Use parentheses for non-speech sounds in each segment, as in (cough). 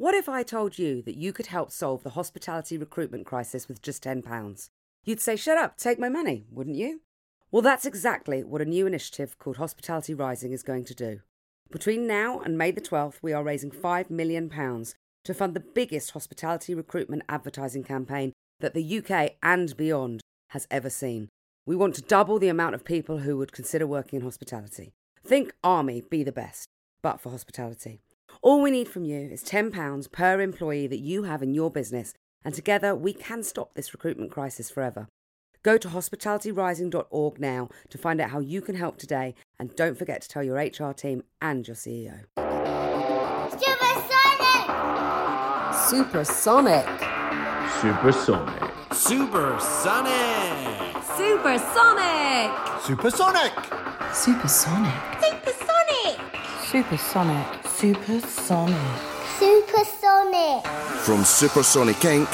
What if I told you that you could help solve the hospitality recruitment crisis with just £10? You'd say, shut up, take my money, wouldn't you? Well, that's exactly what a new initiative called Hospitality Rising is going to do. Between now and May the 12th, we are raising £5 million to fund the biggest hospitality recruitment advertising campaign that the UK and beyond has ever seen. We want to double the amount of people who would consider working in hospitality. Think Army be the best, but for hospitality. All we need from you is £10 per employee that you have in your business, and together we can stop this recruitment crisis forever. Go to hospitalityrising.org now to find out how you can help today, and don't forget to tell your HR team and your CEO. Supersonic! Supersonic. Supersonic! Supersonic! Supersonic! Supersonic. Supersonic. Supersonic. Supersonic. From Supersonic Inc.,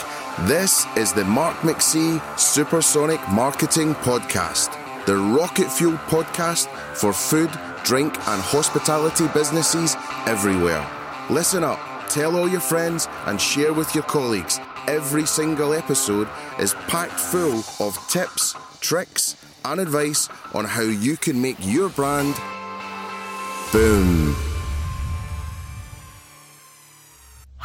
this is the Mark McC Supersonic Marketing Podcast, the rocket fuel podcast for food, drink, and hospitality businesses everywhere. Listen up, tell all your friends, and share with your colleagues. Every single episode is packed full of tips, tricks, and advice on how you can make your brand boom.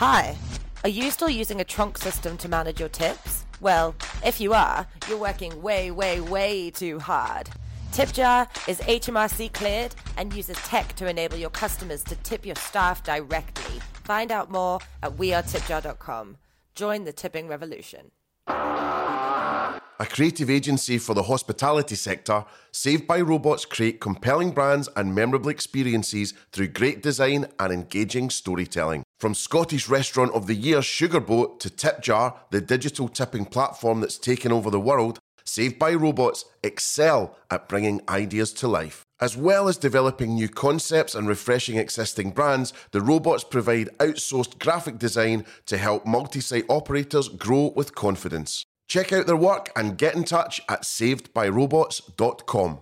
Hi. Are you still using a tronc system to manage your tips? Well, if you are, you're working way, way, way too hard. TipJar is HMRC cleared and uses tech to enable your customers to tip your staff directly. Find out more at wearetipjar.com. Join the tipping revolution. A creative agency for the hospitality sector, Saved by Robots create compelling brands and memorable experiences through great design and engaging storytelling. From Scottish Restaurant of the Year Sugarboat to TipJar, the digital tipping platform that's taken over the world, Saved by Robots excel at bringing ideas to life. As well as developing new concepts and refreshing existing brands, the robots provide outsourced graphic design to help multi site operators grow with confidence. Check out their work and get in touch at savedbyrobots.com.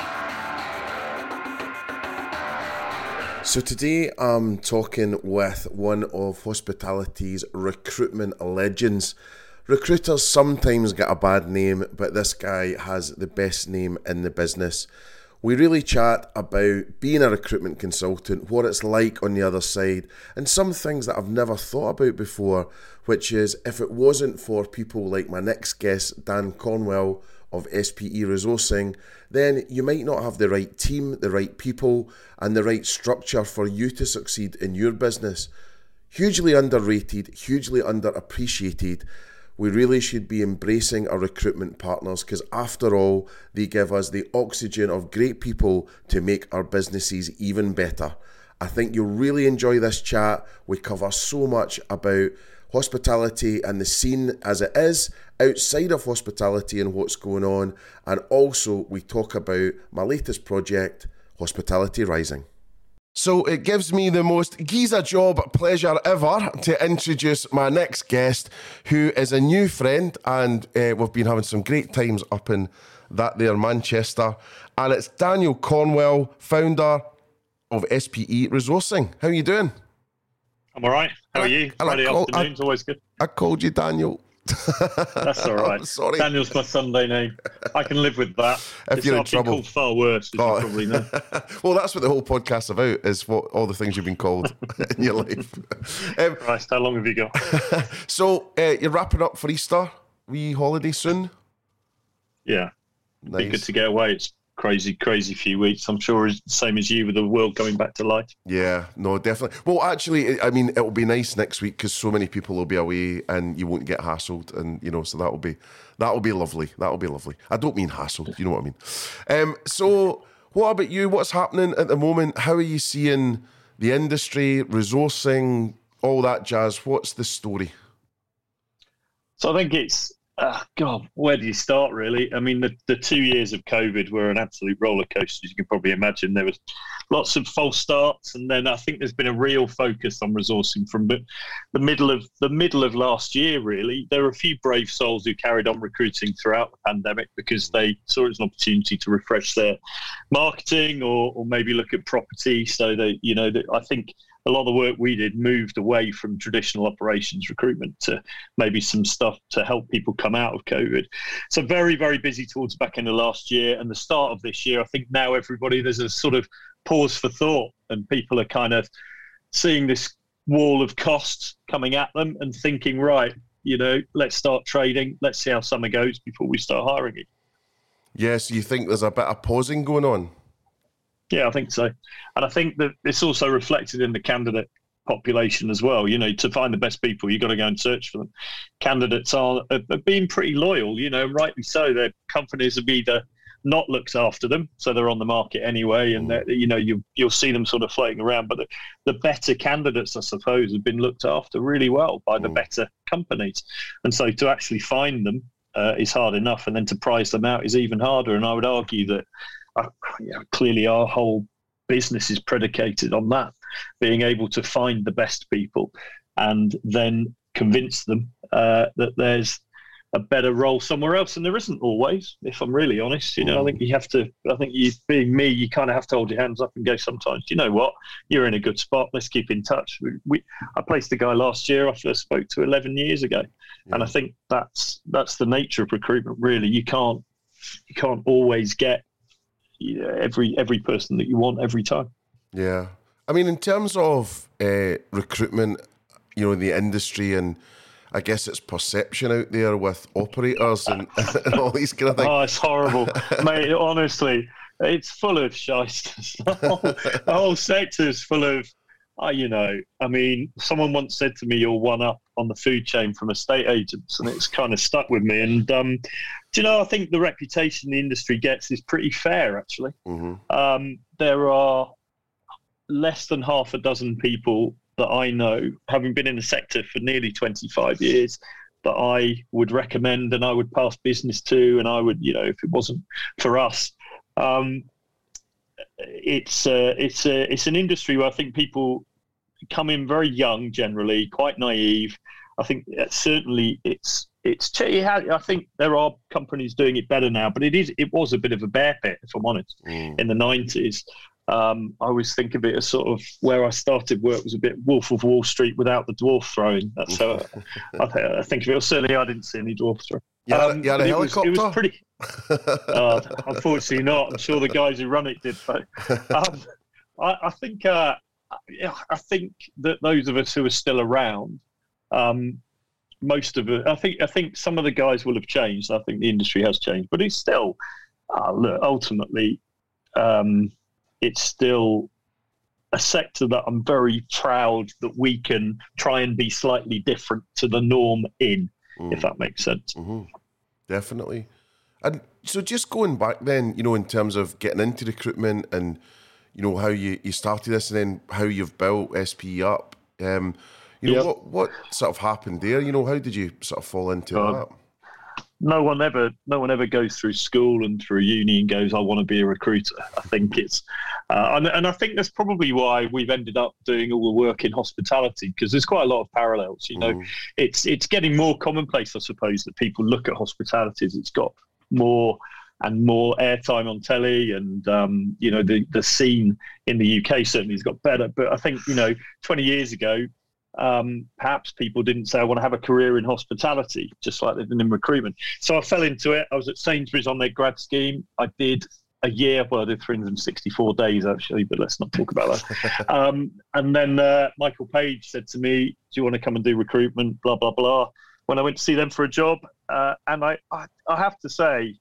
So today I'm talking with one of hospitality's recruitment legends. Recruiters sometimes get a bad name, but this guy has the best name in the business. We really chat about being a recruitment consultant, what it's like on the other side, and some things that I've never thought about before, which is if it wasn't for people like my next guest, Dan Cornwell of SPE Resourcing, then you might not have the right team, the right people, and the right structure for you to succeed in your business. Hugely underrated, hugely underappreciated we really should be embracing our recruitment partners because, after all, they give us the oxygen of great people to make our businesses even better. I think you'll really enjoy this chat. We cover so much about hospitality and the scene as it is outside of hospitality and what's going on. And also, we talk about my latest project, Hospitality Rising. So it gives me the most Giza job pleasure ever to introduce my next guest, who is a new friend, and uh, we've been having some great times up in that there Manchester. And it's Daniel Cornwell, founder of SPE Resourcing. How are you doing? I'm all right. How are you? Friday afternoon's always good. I called you Daniel. That's all (laughs) right. sorry. Daniel's my Sunday name. I can live with that. If It's- you're in trouble. called far worse, as Oh. you probably know. (laughs) well, that's what the whole podcast's about, is what all the things you've been called (laughs) in your life. Um, Christ, how long have you got? so uh, you're wrapping up for Easter? We holiday soon? Yeah. Nice. Be good to get away. It's crazy, crazy few weeks. I'm sure it's the same as you with the world going back to life. Yeah, no, definitely. Well, actually, I mean, it'll be nice next week because so many people will be away and you won't get hassled, and you know, so that'll be that'll be lovely. That'll be lovely. I don't mean hassled. You know what I mean? Um, so, what about you? What's happening at the moment? How are you seeing the industry, resourcing, all that jazz? What's the story? So I think it's uh, God. Where do you start? Really? I mean, the, the two years of COVID were an absolute roller coaster. As you can probably imagine, there was lots of false starts, and then I think there's been a real focus on resourcing from the, the middle of the middle of last year. Really, there were a few brave souls who carried on recruiting throughout the pandemic because they saw it as an opportunity to refresh their marketing or, or maybe look at property. So they, you know, I think a lot of the work we did moved away from traditional operations recruitment to maybe some stuff to help people come out of COVID. So very, very busy towards back end of last year and the start of this year. I think now everybody there's a sort of pause for thought and people are kind of seeing this wall of costs coming at them and thinking, right, you know, let's start trading. Let's see how summer goes before we start hiring again. Yes, you think there's a bit of pausing going on? Yeah, I think so. And I think that it's also reflected in the candidate population as well. You know, to find the best people, you've got to go and search for them. Candidates are, are being pretty loyal, you know, rightly so. Their companies have either not looked after them, so they're on the market anyway, and mm. you know you you'll see them sort of floating around. But the, the better candidates, I suppose, have been looked after really well by the mm. better companies, and so to actually find them uh, is hard enough, and then to prize them out is even harder. And I would argue that uh, you know, clearly our whole business is predicated on that, being able to find the best people and then convince them uh, that there's a better role somewhere else, and there isn't always. If I'm really honest, you know, I mm. think you have to. I think you, being me, you kind of have to hold your hands up and go. Sometimes, you know what, you're in a good spot. Let's keep in touch. We, we I placed a guy last year I first spoke to 11 years ago, yeah. and I think that's that's the nature of recruitment. Really, you can't you can't always get you know, every every person that you want every time. Yeah, I mean, in terms of uh, recruitment, you know, in the industry and I guess it's perception out there with operators and, (laughs) and all these kind of things. Oh, it's horrible, (laughs) mate. Honestly, it's full of shysters. the whole sector is full of, oh, you know, I mean, someone once said to me, "You're one up on the food chain from estate agents," and it's kind of stuck with me. And um, do you know? I think the reputation the industry gets is pretty fair, actually. Mm-hmm. Um, there are less than half a dozen people that I know, having been in the sector for nearly 25 years, that I would recommend and I would pass business to, and I would, you know, if it wasn't for us, um, it's uh, it's uh, it's an industry where I think people come in very young, generally quite naive. I think certainly it's it's I think there are companies doing it better now, but it is it was a bit of a bear pit, if I'm honest, mm. in the 90s. Um, I always think of it as sort of where I started work was a bit Wolf of Wall Street without the dwarf throwing. That's how I, (laughs) I, think of it. Well, certainly, I didn't see any dwarf throwing. Had, um, you had a helicopter? It was, it was pretty. uh, (laughs) unfortunately, not. I'm sure the guys who run it did. But um, I, I, think uh, I think that those of us who are still around, um, most of it, I think I think some of the guys will have changed. I think the industry has changed, but it's still uh, look, ultimately. Um, it's still a sector that I'm very proud that we can try and be slightly different to the norm in, mm. if that makes sense. Mm-hmm. Definitely. And so, just going back then, you know, in terms of getting into recruitment and, you know, how you, you started this and then how you've built SP up, um, you know, yep. what, what sort of happened there? You know, how did you sort of fall into that? no one ever no one ever goes through school and through uni and goes i want to be a recruiter (laughs) i think it's uh, and, and i think that's probably why we've ended up doing all the work in hospitality because there's quite a lot of parallels you know mm. it's it's getting more commonplace i suppose that people look at hospitality as it's got more and more airtime on telly and um, you know the the scene in the uk certainly has got better but i think you know 20 years ago um, perhaps people didn't say I want to have a career in hospitality, just like they did in recruitment. So I fell into it. I was at Sainsbury's on their grad scheme. I did a year. Well, I did 364 days actually, but let's not talk about that. (laughs) um, and then uh, Michael Page said to me, "Do you want to come and do recruitment?" Blah blah blah. When I went to see them for a job, uh, and I, I, I have to say,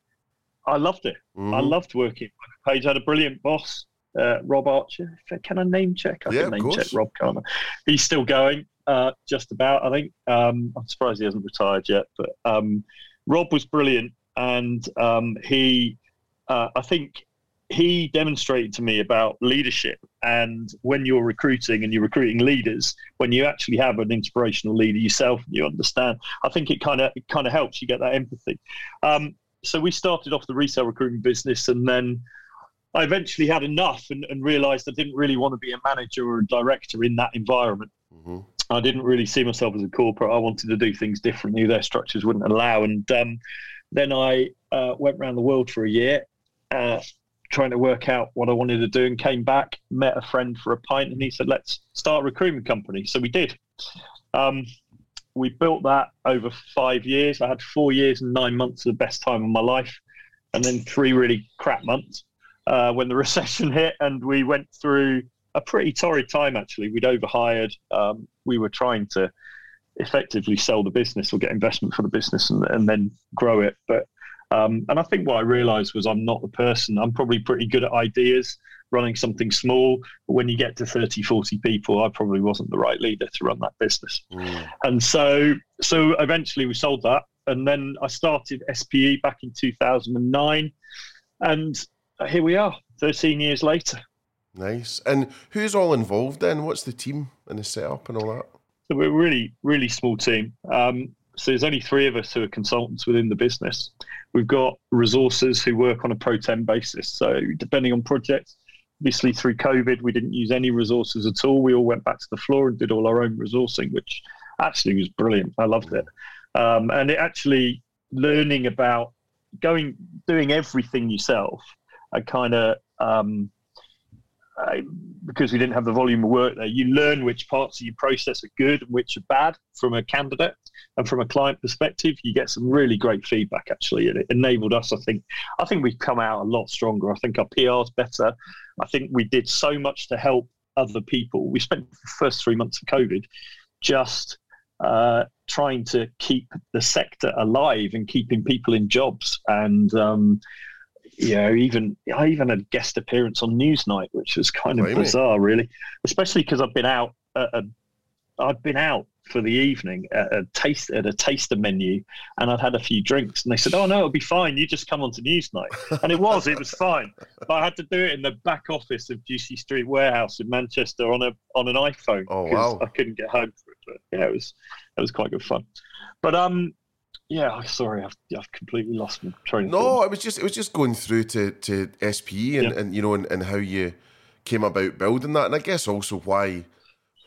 I loved it. Mm. I loved working. Page had a brilliant boss uh, Rob Archer. Can I name check? I yeah, can name check Rob Carter. He's still going, uh, just about. I think. Um, I'm surprised he hasn't retired yet. But um, Rob was brilliant, and um, he, uh, I think, he demonstrated to me about leadership. And when you're recruiting and you're recruiting leaders, when you actually have an inspirational leader yourself, and you understand. I think it kind of it kind of helps you get that empathy. Um, so we started off the resale recruitment business, and then I eventually had enough and, and, realized I didn't really want to be a manager or a director in that environment. Mm-hmm. I didn't really see myself as a corporate. I wanted to do things differently. Their structures wouldn't allow. And um, then I uh, went around the world for a year, uh, trying to work out what I wanted to do and came back, met a friend for a pint, and he said, let's start a recruitment company. So we did. Um, we built that over five years. I had four years and nine months of the best time of my life, and then three really crap months uh, when the (laughs) recession hit, and we went through a pretty torrid time. Actually, we'd overhired. Um, we were trying to effectively sell the business or get investment for the business and, and then grow it, but um, and I think what I realized was I'm not the person. I'm probably pretty good at ideas, running something small. But when you get to 30, 40 people, I probably wasn't the right leader to run that business. Mm. And so, so eventually we sold that. And then I started SPE back in 2009. And here we are, 13 years later. Nice. And who's all involved then? What's the team and the setup and all that? So we're a really, really small team. Um, so there's only three of us who are consultants within the business. We've got resources who work on a pro tem basis. So depending on projects, obviously through COVID, we didn't use any resources at all. We all went back to the floor and did all our own resourcing, which actually was brilliant. I loved it. Um, and it actually learning about going, doing everything yourself, I kind of, um, because we didn't have the volume of work there, you learn which parts of your process are good and which are bad from a candidate. And from a client perspective, you get some really great feedback. Actually, and it enabled us. I think. I think we've come out a lot stronger. I think our PR is better. I think we did so much to help other people. We spent the first three months of COVID just uh, trying to keep the sector alive and keeping people in jobs. And um, you know, even I even had guest appearance on Newsnight, which was kind of bizarre, really, especially because I've been out. At a, I've been out for the evening at a taste at a taster menu, and I'd had a few drinks, and they said, "Oh no, it'll be fine. You just come on to Newsnight," and it was, it was (laughs) fine. But I had to do it in the back office of Ducie Street Warehouse in Manchester on a on an iPhone. Oh wow! I couldn't get home for it, but yeah, it was it was quite good fun. But um, yeah, sorry, I've, I've completely lost my train. No, it was just it was just going through to to SPE and, yeah. and you know and, and how you came about building that, and I guess also why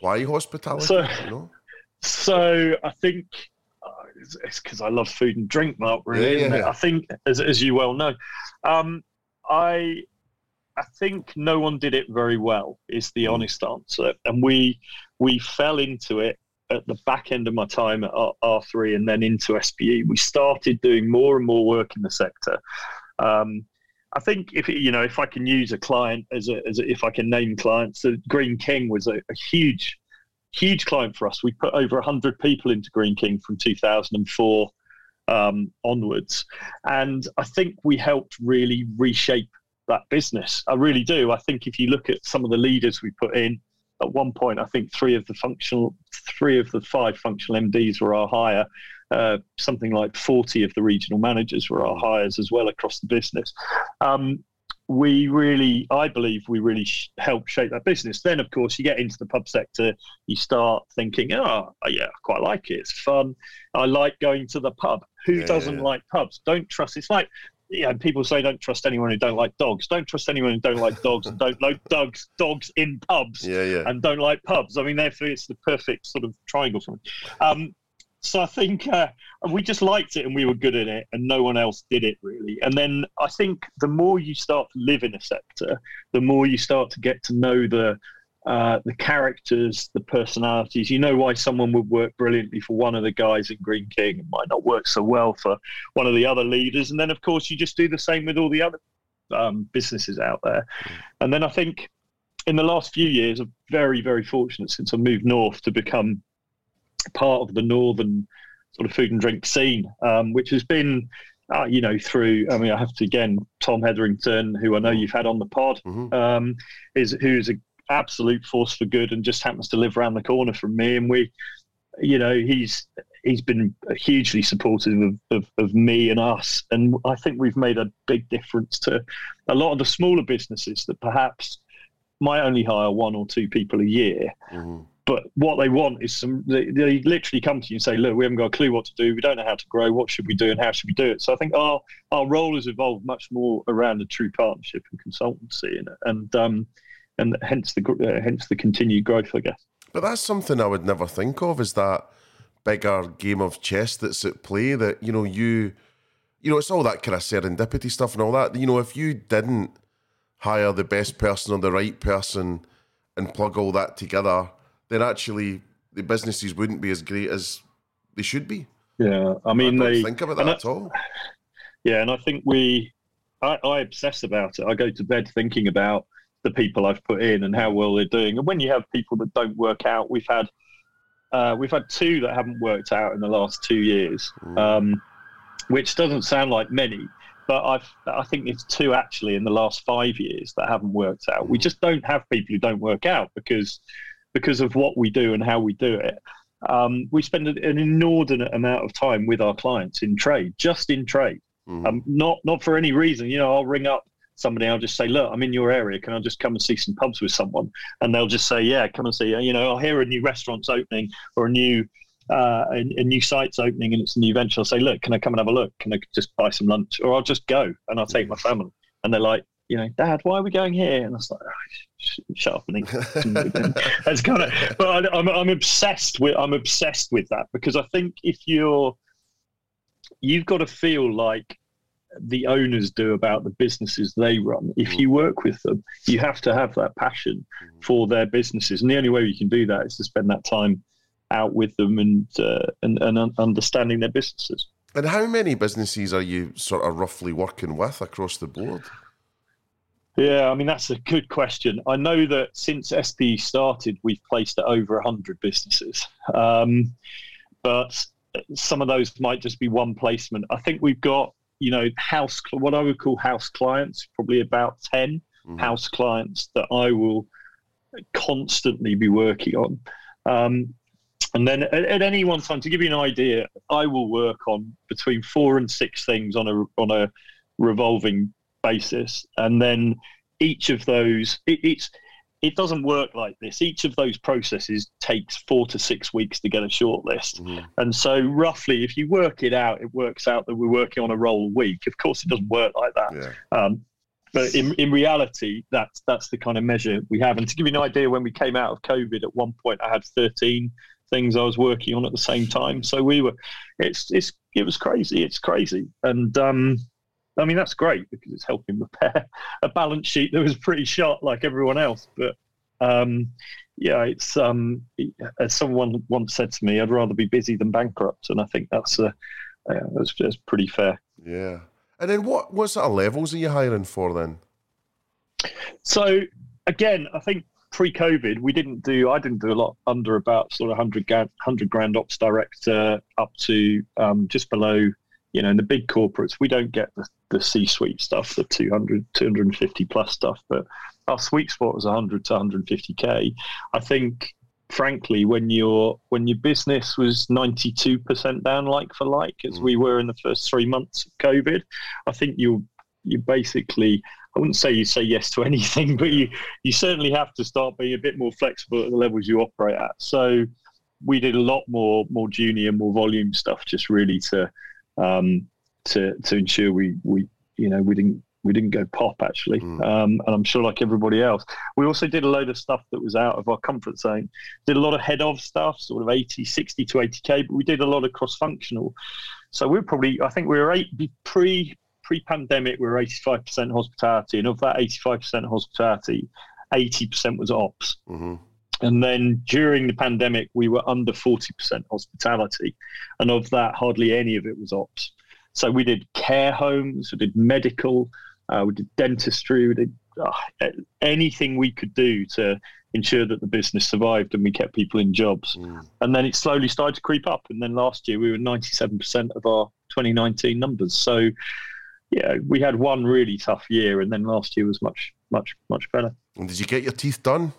why hospitality. So, you know? So I think uh, it's because I love food and drink, Mark. Really, yeah, yeah, yeah. I think as as you well know, um, I I think no one did it very well. Is the mm. honest answer, and we we fell into it at the back end of my time at R3 and then into SPE, we started doing more and more work in the sector. Um, I think if you know if I can use a client as a, as a, if I can name clients, the Greene King was a, a huge huge client for us. We put over hundred people into Greene King from 2004 um, onwards, and I think we helped really reshape that business. I really do. I think if you look at some of the leaders we put in, at one point, I think three of the functional, three of the five functional MDs were our hire. Uh, something like 40 of the regional managers were our hires as well across the business. Um, we really, I believe, we really sh- help shape that business. Then, of course, you get into the pub sector, you start thinking, oh, yeah, I quite like it. It's fun. I like going to the pub. Who yeah, doesn't yeah. like pubs? Don't trust. It's like yeah, people say don't trust anyone who don't like dogs. Don't trust anyone who don't like dogs and don't like dogs dogs in pubs. Yeah, yeah. And don't like pubs. I mean, therefore, it's the perfect sort of triangle for me. Um, so I think uh, we just liked it and we were good at it, and no one else did it really. And then I think the more you start to live in a sector, the more you start to get to know the uh, the characters, the personalities. You know why someone would work brilliantly for one of the guys in Greene King and might not work so well for one of the other leaders. And then, of course, you just do the same with all the other um, businesses out there. And then I think in the last few years, I'm very, very fortunate since I moved north to become part of the northern sort of food and drink scene, um, which has been. Uh, you know, through I mean, I have to again, Tom Hetherington, who I know you've had on the pod, mm-hmm. um, is who's an absolute force for good and just happens to live around the corner from me. And we, you know, he's he's been hugely supportive of, of, of, me and us. And I think we've made a big difference to a lot of the smaller businesses that perhaps might only hire one or two people a year. Mm-hmm. But what they want is some, they, they, literally come to you and say, look, we haven't got a clue what to do. We don't know how to grow. What should we do and how should we do it? So I think our, our role has evolved much more around a true partnership and consultancy. And, and um, and hence the uh, hence the continued growth, I guess. But that's something I would never think of is that bigger game of chess that's at play. That you know you, you know, it's all that kind of serendipity stuff and all that. You know, if you didn't hire the best person or the right person and plug all that together, then actually the businesses wouldn't be as great as they should be. Yeah, I mean, I don't they think about that I- at all. Yeah, and I think we, I, I obsess about it. I go to bed thinking about the people I've put in and how well they're doing. And when you have people that don't work out, we've had, uh, we've had two that haven't worked out in the last two years, um, which doesn't sound like many, but I've, I think it's two actually in the last five years that haven't worked out. We just don't have people who don't work out because, because of what we do and how we do it. Um, we spend an inordinate amount of time with our clients in trade, just in trade um, not not for any reason. You know, I'll ring up somebody. I'll just say, "Look, I'm in your area. Can I just come and see some pubs with someone?" And they'll just say, "Yeah, come and see." You know, I'll hear a new restaurant's opening or a new uh, a, a new site's opening and it's a new venture. I'll say, "Look, can I come and have a look? Can I just buy some lunch?" Or I'll just go and I'll take my family. And they're like, "You know, Dad, why are we going here?" And I was like, oh, sh- "Shut up and eat." (laughs) That's kind of. But I, I'm I'm obsessed with I'm obsessed with that because I think if you're you've got to feel like the owners do about the businesses they run. If mm. you work with them, you have to have that passion mm. for their businesses, and the only way you can do that is to spend that time out with them and uh, and, and understanding their businesses. And how many businesses are you sort of roughly working with across the board? Yeah, I mean that's a good question. I know that since SPE started, we've placed at over hundred businesses, um, but some of those might just be one placement. I think we've got you know house what I would call house clients, probably about 10 house clients that I will constantly be working on. Um, and then at, at any one time, to give you an idea, I will work on between four and six things on a on a revolving basis, and then each of those it, it's it doesn't work like this. Each of those processes takes four to six weeks to get a shortlist, and so roughly, if you work it out, it works out that we're working on a roll a week. Of course, it doesn't work like that. Um, but in, in reality, that's that's the kind of measure we have. And to give you an idea, when we came out of COVID, at one point I had 13 things I was working on at the same time. So we were, it's it's it was crazy. It's crazy, and um, I mean that's great because it's helping repair a balance sheet that was pretty shot like everyone else. But um, yeah, it's um, as someone once said to me, I'd rather be busy than bankrupt, and I think that's a yeah, that's, that's pretty fair. Yeah. And then what what sort of levels are you hiring for then? So again, I think pre-COVID, we didn't do. I didn't do a lot under about sort of hundred grand, hundred grand ops director up to um, just below. You know, in the big corporates, we don't get the, the C-suite stuff, the 200, 250 plus stuff, but our sweet spot was 100 to 150k. I think, frankly, when your when your business was 92% down like for like, as mm. we were in the first three months of COVID, I think you you basically I wouldn't say you say yes to (laughs) anything, but you you certainly have to start being a bit more flexible at the levels you operate at. So we did a lot more more junior, more volume stuff, just really to um, to to ensure we we you know we didn't we didn't go pop actually, um, and I'm sure like everybody else, we also did a load of stuff that was out of our comfort zone. Did a lot of head of stuff, sort of 80, 60 to 80k, but we did a lot of cross functional. So we're probably I think we were eight pre pre-pandemic we were 85% hospitality and of that 85% hospitality 80% was ops and then during the pandemic we were under 40% hospitality and of that hardly any of it was ops. So we did care homes we did medical uh, we did dentistry we did uh, anything we could do to ensure that the business survived and we kept people in jobs. And then it slowly started to creep up. And then last year we were 97% of our 2019 numbers. So yeah, we had one really tough year, and then last year was much, much, much better. And did you get your teeth done?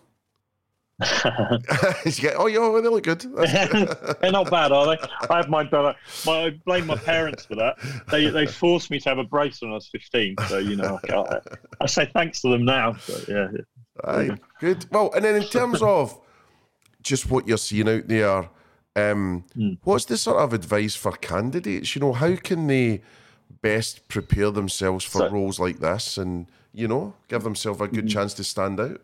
(laughs) get, oh, yeah, they look good. (laughs) They're not bad, are they? I have mine done. My, I blame my parents for that. They they forced me to have a brace when I was fifteen, so you know I, can't, I say thanks to them now. But yeah, Aye, good. Well, and then in terms (laughs) of just what you're seeing out there, um, what's the sort of advice for candidates? You know, how can they best prepare themselves for So- roles like this and, you know, give themselves a good chance to stand out?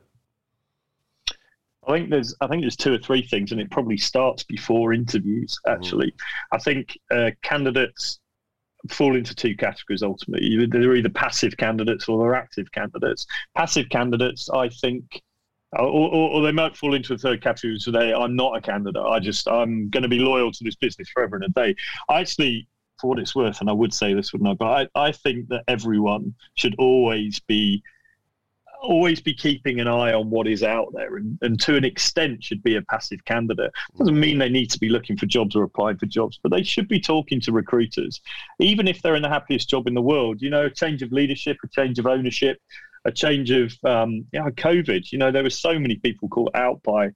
I think there's I think there's two or three things, and it probably starts before interviews. Actually, I think uh, candidates fall into two categories ultimately. They're either passive candidates or they're active candidates. Passive candidates, I think, or, or, or, they might fall into a third category today. I'm not a candidate. I just I'm going to be loyal to this business forever and a day. I actually, for what it's worth, and I would say this, wouldn't I? But I, I think that everyone should always be always be keeping an eye on what is out there and, and to an extent should be a passive candidate. Doesn't mean they need to be looking for jobs or applying for jobs, but they should be talking to recruiters, even if they're in the happiest job in the world. You know, a change of leadership, a change of ownership, a change of um, yeah, COVID. You know, there were so many people caught out by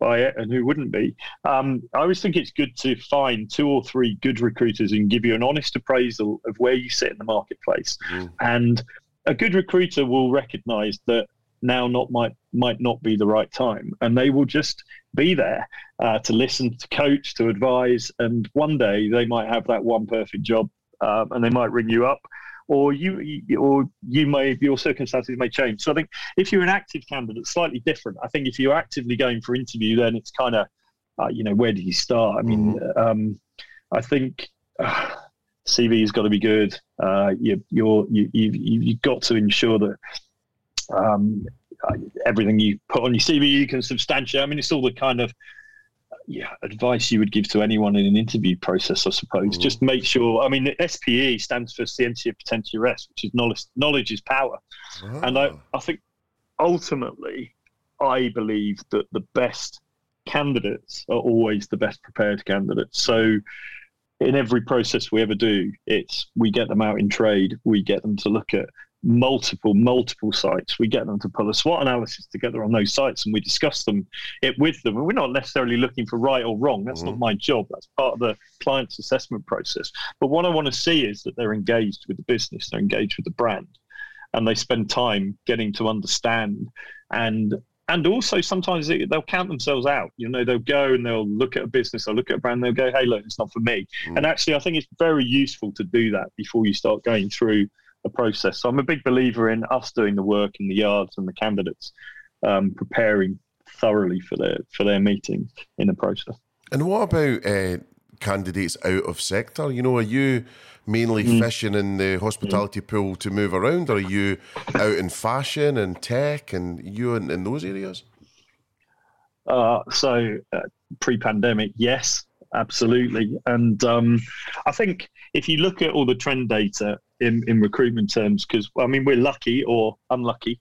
by it and who wouldn't be. Um, I always think it's good to find two or three good recruiters and give you an honest appraisal of where you sit in the marketplace. Mm. And a good recruiter will recognize that now not might might not be the right time and they will just be there uh, to listen to coach to advise and one day they might have that one perfect job um, and they might ring you up or you or you may your circumstances may change. So i think if you're an active candidate slightly different. I think if you're actively going for interview then it's kind of uh, you know where do you start? I mean mm-hmm. um, i think uh, CV's got to be good. Uh, you, you're you, you you've got to ensure that um, everything you put on your CV you can substantiate. I mean, it's all the kind of yeah advice you would give to anyone in an interview process, I suppose. Mm. Just make sure. I mean, SPE stands for Scientia Potentia Res, which is knowledge. Knowledge is power, oh. and I I think ultimately I believe that the best candidates are always the best prepared candidates. So in every process we ever do, it's we get them out in trade, we get them to look at multiple, multiple sites. We get them to pull a SWOT analysis together on those sites and we discuss them it with them. And we're not necessarily looking for right or wrong. That's mm-hmm. not my job. That's part of the client's assessment process. But what I want to see is that they're engaged with the business, they're engaged with the brand, and they spend time getting to understand and and also sometimes they'll count themselves out. You know, they'll go and they'll look at a business, they'll look at a brand, they'll go, "Hey, look, it's not for me." Mm. And actually, I think it's very useful to do that before you start going through a process. So I'm a big believer in us doing the work in the yards and the candidates um, preparing thoroughly for their for their meetings in the process. And what about uh, candidates out of sector? You know, are you mainly mm. fishing in the hospitality mm. pool to move around, or are you out in fashion and tech and you in, in those areas? Uh, so, uh, pre-pandemic, yes, absolutely. And um, I think if you look at all the trend data in, in recruitment terms, because I mean we're lucky or unlucky.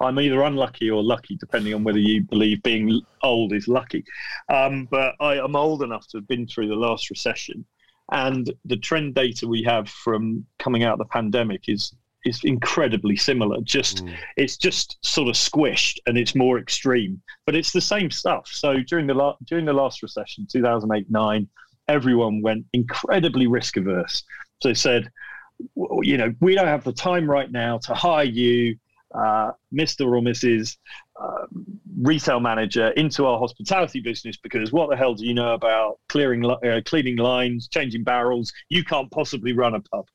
I'm either unlucky or lucky, depending on whether you believe being old is lucky. Um, but I am old enough to have been through the last recession, and the trend data we have from coming out of the pandemic is is incredibly similar. Just mm. it's just sort of squished and it's more extreme, but it's the same stuff. So during the la- during the last recession, 2008 nine, everyone went incredibly risk averse. So they said, you know, we don't have the time right now to hire you, uh, Mr. or Mrs. Uh, retail manager into our hospitality business because what the hell do you know about clearing, uh, cleaning lines, changing barrels? You can't possibly run a pub.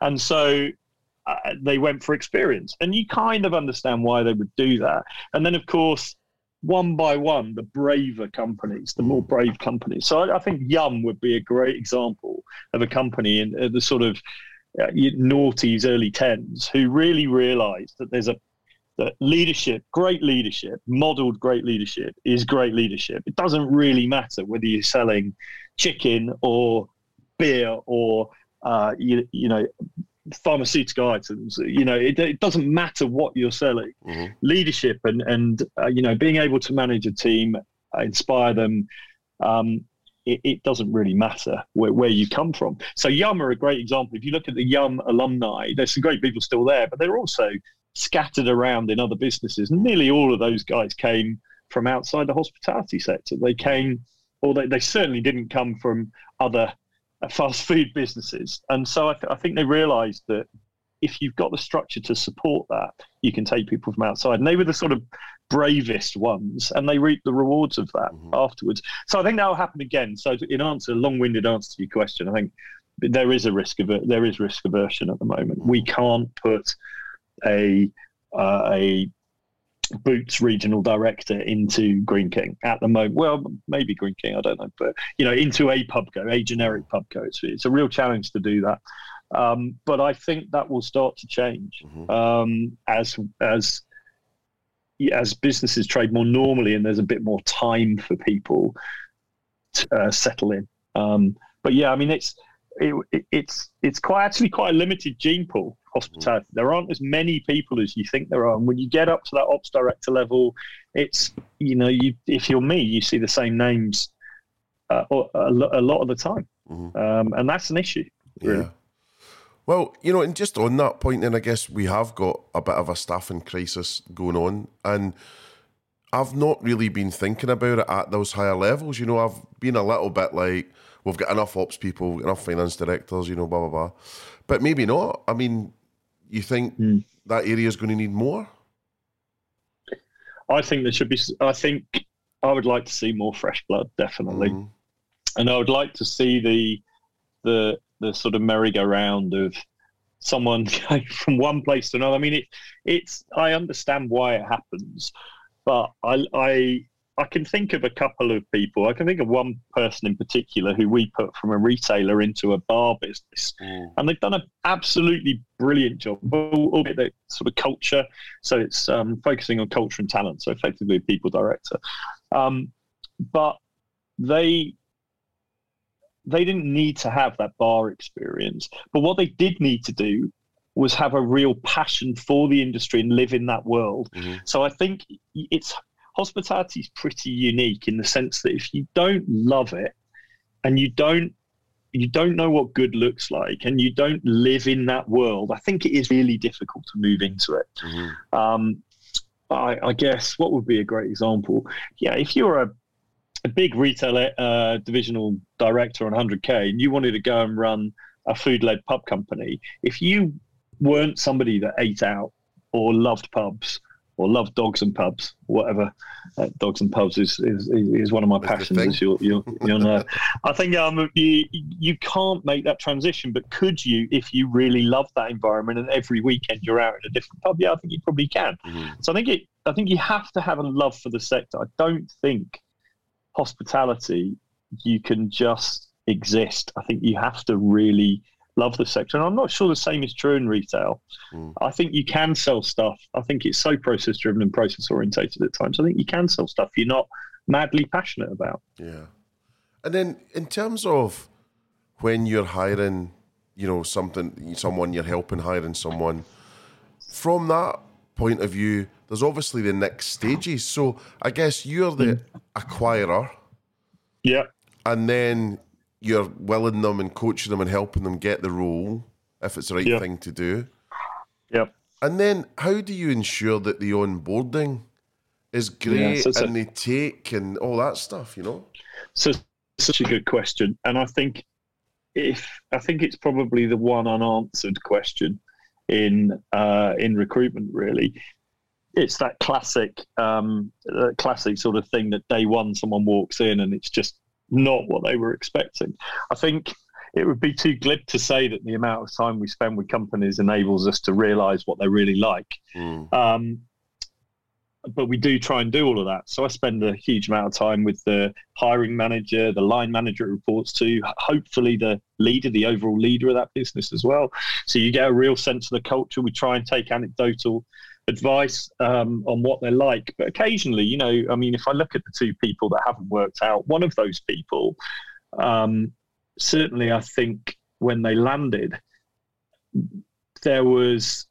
And so uh, they went for experience. And you kind of understand why they would do that. And then, of course, one by one, the braver companies, the more brave companies. So I, I think Yum would be a great example of a company in uh, the sort of uh, noughties, early tens, who really realised that there's a that leadership, great leadership, modeled great leadership is great leadership. It doesn't really matter whether you're selling chicken or beer or uh, you, you know pharmaceutical items. You know, it, it doesn't matter what you're selling. Mm-hmm. Leadership and and uh, you know being able to manage a team, uh, inspire them. Um, it, it, doesn't really matter where, where you come from. So Yum are a great example. If you look at the Yum alumni, there's some great people still there, but they're also scattered around in other businesses. Nearly all of those guys came from outside the hospitality sector. They came, or they, they certainly didn't come from other uh, fast food businesses. And so I, th- I think they realised that if you've got the structure to support that, you can take people from outside. And they were the sort of bravest ones, and they reap the rewards of that mm-hmm. afterwards. So I think that will happen again. So in answer, long-winded answer to your question, I think there is a risk of there is risk aversion at the moment. We can't put a uh, a Boots regional director into Greene King at the moment. Well, maybe Greene King, I don't know, but you know, into a pubco, a generic pubco. It's, it's a real challenge to do that. Um, but I think that will start to change Mhm. um, as as as businesses trade more normally, and there's a bit more time for people to uh, settle in. Um, but yeah, I mean, it's it, it, it's it's quite actually quite a limited gene pool hospitality. There aren't as many people as you think there are, and when you get up to that ops director level, it's you know you if you're me, you see the same names uh, a, a lot of the time, Mhm. um, and that's an issue. Really. Yeah. Well, you know, and just on that point, then I guess we have got a bit of a staffing crisis going on, and I've not really been thinking about it at those higher levels. You know, I've been a little bit like, we've got enough ops people, enough finance directors, you know, blah blah blah, but maybe not. I mean, you think Hmm. that area is going to need more? I think there should be. I think I would like to see more fresh blood, definitely. Mhm. and I would like to see the the the sort of merry-go-round of someone (laughs) going from one place to another. I mean, it it's I understand why it happens, but I I I can think of a couple of people. I can think of one person in particular who we put from a retailer into a bar business, and they've done an absolutely brilliant job. All, the sort of culture, so it's um, focusing on culture and talent. So effectively, a people director, um, but they they didn't need to have that bar experience. But what they did need to do was have a real passion for the industry and live in that world. Mhm. So I think it's hospitality is pretty unique in the sense that if you don't love it and you don't you don't know what good looks like and you don't live in that world, I think it is really difficult to move into it. Mhm. Um, I, I guess what would be a great example? Yeah, if you're a, a big retail uh, divisional director on 100k and you wanted to go and run a food-led pub company, if you weren't somebody that ate out or loved pubs or loved dogs and pubs, whatever, uh, dogs and pubs is, is is one of my That's passions, as you'll, you'll, you'll know. (laughs) I think um, you you can't make that transition, but could you if you really love that environment and every weekend you're out in a different pub? Yeah, I think you probably can. Mhm. So I think it. I think you have to have a love for the sector. I don't think hospitality you can just exist. I think you have to really love the sector, and I'm not sure the same is true in retail. Mm. I think you can sell stuff. I think it's so process driven and process orientated at times. I think you can sell stuff you're not madly passionate about. Yeah. And then in terms of when you're hiring, you know, something, someone you're helping hiring someone, from that point of view, there's obviously the next stages. So I guess you're the acquirer, Yeah. and then you're willing them and coaching them and helping them get the role if it's the right Yeah. thing to do. Yep. And then how do you ensure that the onboarding is great so it's a- and they take and all that stuff, you know? So such a good question, and I think if I think it's probably the one unanswered question in uh, in recruitment. Really, it's that classic um, uh, classic sort of thing that day one someone walks in and it's just not what they were expecting. I think it would be too glib to say that the amount of time we spend with companies enables us to realise what they really like. Mm. Um, but we do try and do all of that. So I spend a huge amount of time with the hiring manager, the line manager it reports to, hopefully the leader, the overall leader of that business as well. So you get a real sense of the culture. We try and take anecdotal advice um, on what they're like. But occasionally, you know, I mean, if I look at the two people that haven't worked out, one of those people, um, certainly I think when they landed, there was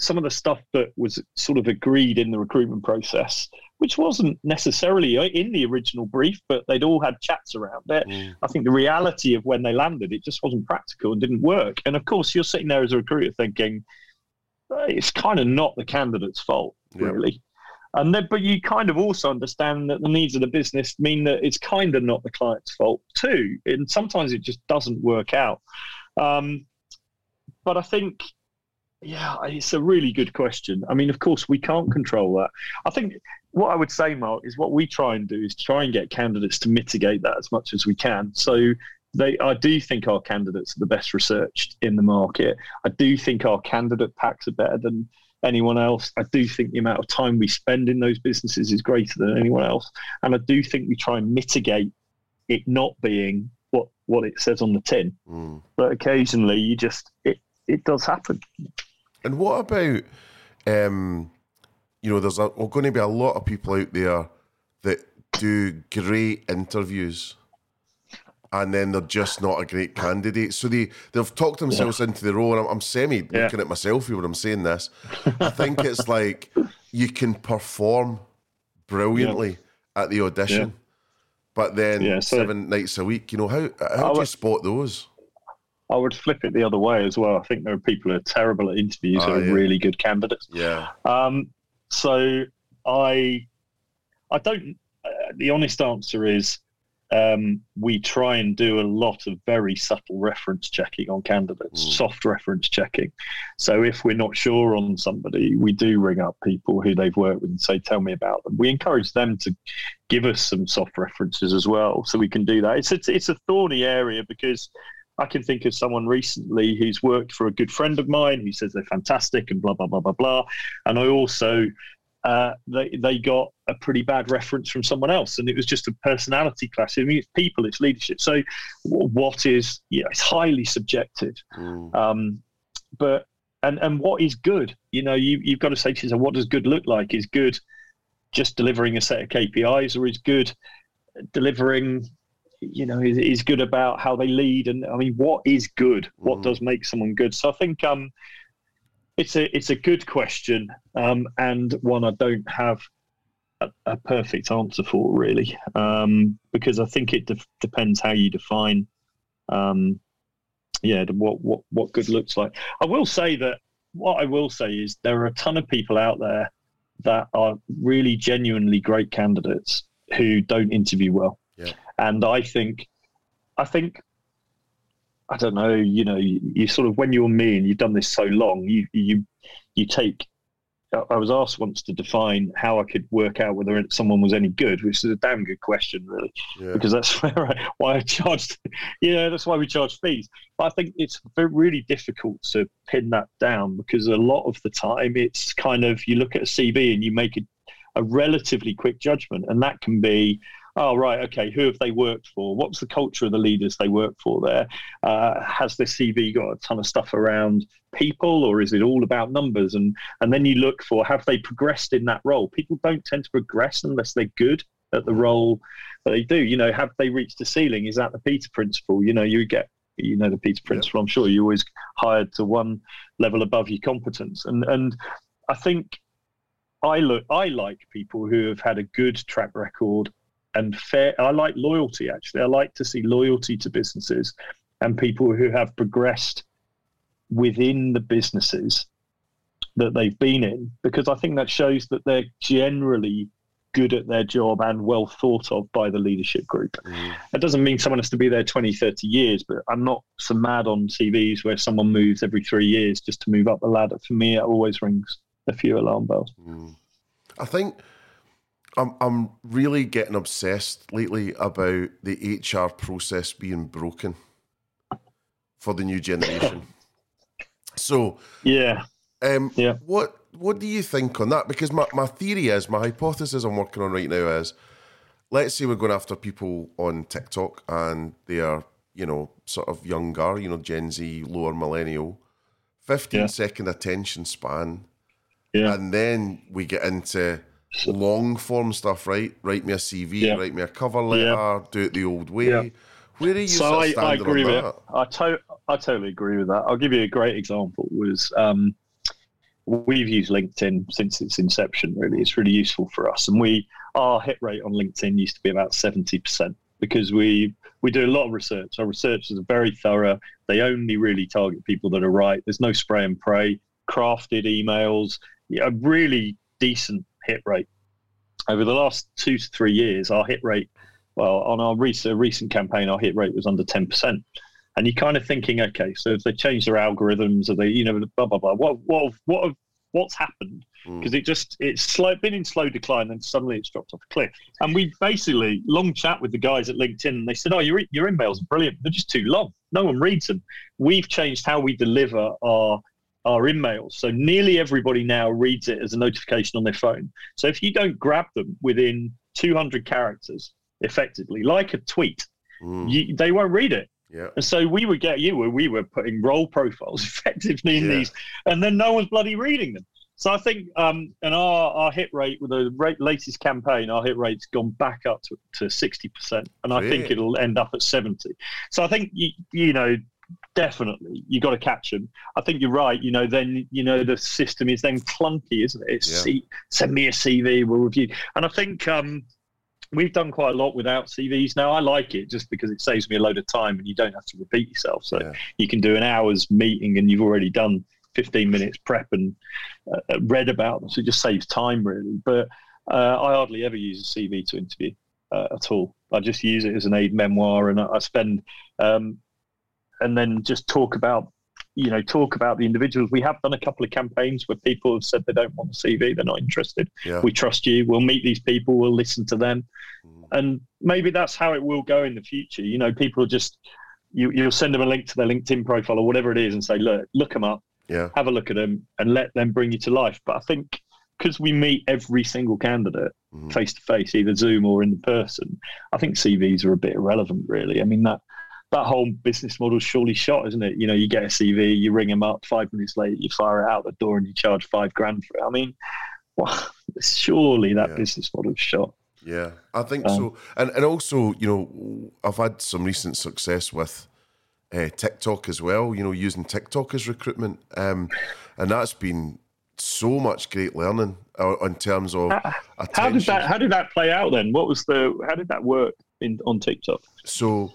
some of the stuff that was sort of agreed in the recruitment process, which wasn't necessarily in the original brief, but they'd all had chats around it. Mm. I think the reality of when they landed, it just wasn't practical and didn't work. And of course, you're sitting there as a recruiter thinking, "Uh, it's kind of not the candidate's fault, really. And then, but you kind of also understand that the needs of the business mean that it's kind of not the client's fault too. And sometimes it just doesn't work out. Um, but I think yeah, it's a really good question. I mean, of course, we can't control that. I think what I would say, Mark, is what we try and do is try and get candidates to mitigate that as much as we can. So they, I do think our candidates are the best researched in the market. I do think our candidate packs are better than anyone else. I do think the amount of time we spend in those businesses is greater than anyone else. And I do think we try and mitigate it not being what what it says on the tin. Mm. But occasionally, you just it it does happen. And what about, um, you know, there's a, going to be a lot of people out there that do great interviews and then they're just not a great candidate. So they, they've talked themselves into the role. And I'm, I'm semi Yeah. looking at myself here when I'm saying this. I think it's (laughs) like you can perform brilliantly at the audition, but then Yeah, so- seven nights a week, you know, how, how I do you spot those? I would flip it the other way as well. I think there are people who are terrible at interviews who Oh, are yeah. really good candidates. Yeah. Um, so I, I don't. Uh, the honest answer is, um, we try and do a lot of very subtle reference checking on candidates, Mm. soft reference checking. So if we're not sure on somebody, we do ring up people who they've worked with and say, "Tell me about them." We encourage them to give us some soft references as well, so we can do that. It's it's, it's a thorny area because. I can think of someone recently who's worked for a good friend of mine who says they're fantastic and blah blah blah blah blah. And I also uh, they they got a pretty bad reference from someone else, and it was just a personality clash. I mean, it's people, it's leadership. So, what is yeah, it's highly subjective. Mm. Um, but and and what is good? You know, you you've got to say to yourself, what does good look like? Is good just delivering a set of KPIs, or is good delivering? You know, is, is good about how they lead, and I mean, what is good? What Mhm. does make someone good? So I think um, it's a it's a good question, um, and one I don't have a, a perfect answer for really, um, because I think it def- depends how you define, um, yeah, what what what good looks like. I will say that what I will say is there are a ton of people out there that are really genuinely great candidates who don't interview well, Yeah. and I think, I think I don't know, you know, you, you sort of when you're me and you've done this so long, you you you take. I- was asked once to define how I could work out whether someone was any good, which is a damn good question, really, Yeah. because that's (laughs) where I, why I charged. (laughs) You know, that's why we charge fees. But I think it's very, really difficult to pin that down because a lot of the time it's kind of you look at a CV and you make a, a relatively quick judgment, and that can be oh right okay who have they worked for? What's the culture of the leaders they work for there? Uh, has this cv got a ton of stuff around people or is it all about numbers? And and then you look for have they progressed in that role? People don't tend to progress unless they're good at the role that they do. You know have they reached a ceiling? Is that the peter principle? You know you get you know the peter principle i'm sure. You always hired to one level above your competence. And and i think I look. I like people who have had a good track record and fair. I like loyalty. Actually, I like to see loyalty to businesses and people who have progressed within the businesses that they've been in, because I think that shows that they're generally good at their job and well thought of by the leadership group. Mm. That doesn't mean someone has to be there 20, 30 years, but I'm not so mad on CVs where someone moves every three years just to move up the ladder. For me, it always rings a few alarm bells. Mm. I think I'm I'm really getting obsessed lately about the HR process being broken for the new generation. so, Yeah. um, Yeah. what what do you think on that? Because my, my theory is, my hypothesis I'm working on right now is, let's say we're going after people on TikTok and they are, you know, sort of younger, you know, Gen Z, lower millennial, 15 Yeah. second attention span. Yeah. And then we get into long form stuff, right? Write me a CV, Yeah. write me a cover letter, do it the old way. Yeah. Where are you so I, I agree with that? I, to- I totally agree with that. I'll give you a great example. Was um, we've used LinkedIn since its inception. Really, it's really useful for us, and we our hit rate on LinkedIn used to be about seventy percent because we we do a lot of research. Our research is very thorough. They only really target people that are right. There's no spray and pray. Crafted emails, yeah, a really decent hit rate. Over the last two to three years, our hit rate well, on our recent recent campaign, our hit rate was under ten percent. And you're kind of thinking, okay, so if they change their algorithms, or they, you know, blah blah blah, what what what what's happened? Hmm. Because it just it's slow, been in slow decline, and suddenly it's dropped off a cliff. And we basically long chat with the guys at LinkedIn, and they said, oh, your your emails are brilliant, they're just too long. No one reads them. We've changed how we deliver our our emails. So nearly everybody now reads it as a notification on their phone. So if you don't grab them within 200 characters, effectively, like a tweet, Mm. you, they won't read it. Yeah. And so we would get you where we were putting role profiles (laughs) effectively in Yeah. these, and then no one's bloody reading them. So I think, um, and our, our hit rate with the rate, latest campaign, our hit rate's gone back up to, to 60%. And I think it'll end up at 70. So I think, you, you know, definitely you got to catch them. I think you're right. You know, then, you know, the system is then clunky, isn't it? It's Yeah. see, send me a CV, we'll review. And I think, um, We've done quite a lot without CVs now. I like it just because it saves me a load of time and you don't have to repeat yourself. So Yeah. you can do an hour's meeting and you've already done 15 minutes prep and uh, uh, read about them. So it just saves time, really. But uh, I hardly ever use a CV to interview uh, at all. I just use it as an aid memoir and I I spend, um, and then just talk about, you know, talk about the individuals. We have done a couple of campaigns where people have said they don't want a CV, they're not interested. Yeah. We trust you. We'll meet these people. We'll listen to them Mm. and maybe that's how it will go in the future. You know, people just you you'll send them a link to their LinkedIn profile or whatever it is, and say, look, look them up, Yeah. have a look at them, and let them bring you to life. But I think because we meet every single candidate Mhm. face to face, either Zoom or in person, I think CVs are a bit irrelevant, really. I mean that. That whole business model's surely shot, isn't it? You know, you get a CV, you ring them up, five minutes later, you fire it out the door, and you charge five grand for it. I mean, (laughs) well, surely that Yeah. business model's shot. Yeah, I think Um, so. And and also, you know, I've had some recent success with uh, TikTok as well. You know, using TikTok as recruitment, um, and that's been so much great learning uh, in terms of How did that? How did that play out then? What was the? How did that work in on TikTok? So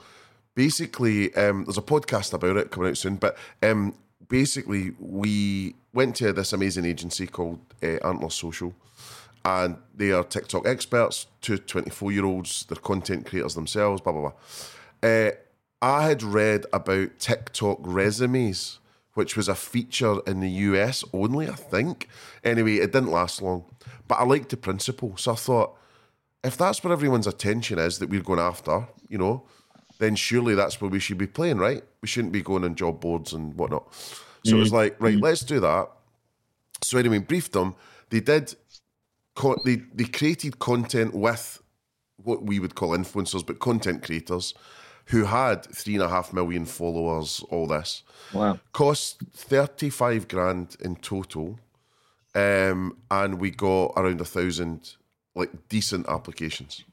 basically, um, there's a podcast about it coming out soon. But um, basically, we went to this amazing agency called uh, Antler Social, and they are TikTok experts, two 24 year olds, they're content creators themselves, blah, blah, blah. Uh, I had read about TikTok resumes, which was a feature in the US only, I think. Anyway, it didn't last long, but I liked the principle. So I thought, if that's where everyone's attention is that we're going after, you know, then surely that's where we should be playing, right? We shouldn't be going on job boards and whatnot. So it was like, right, let's do that. So anyway, briefed them. They did. Co- they they created content with what we would call influencers, but content creators who had three and a half million followers. All this Wow. cost thirty five grand in total, um, and we got around a thousand like decent applications,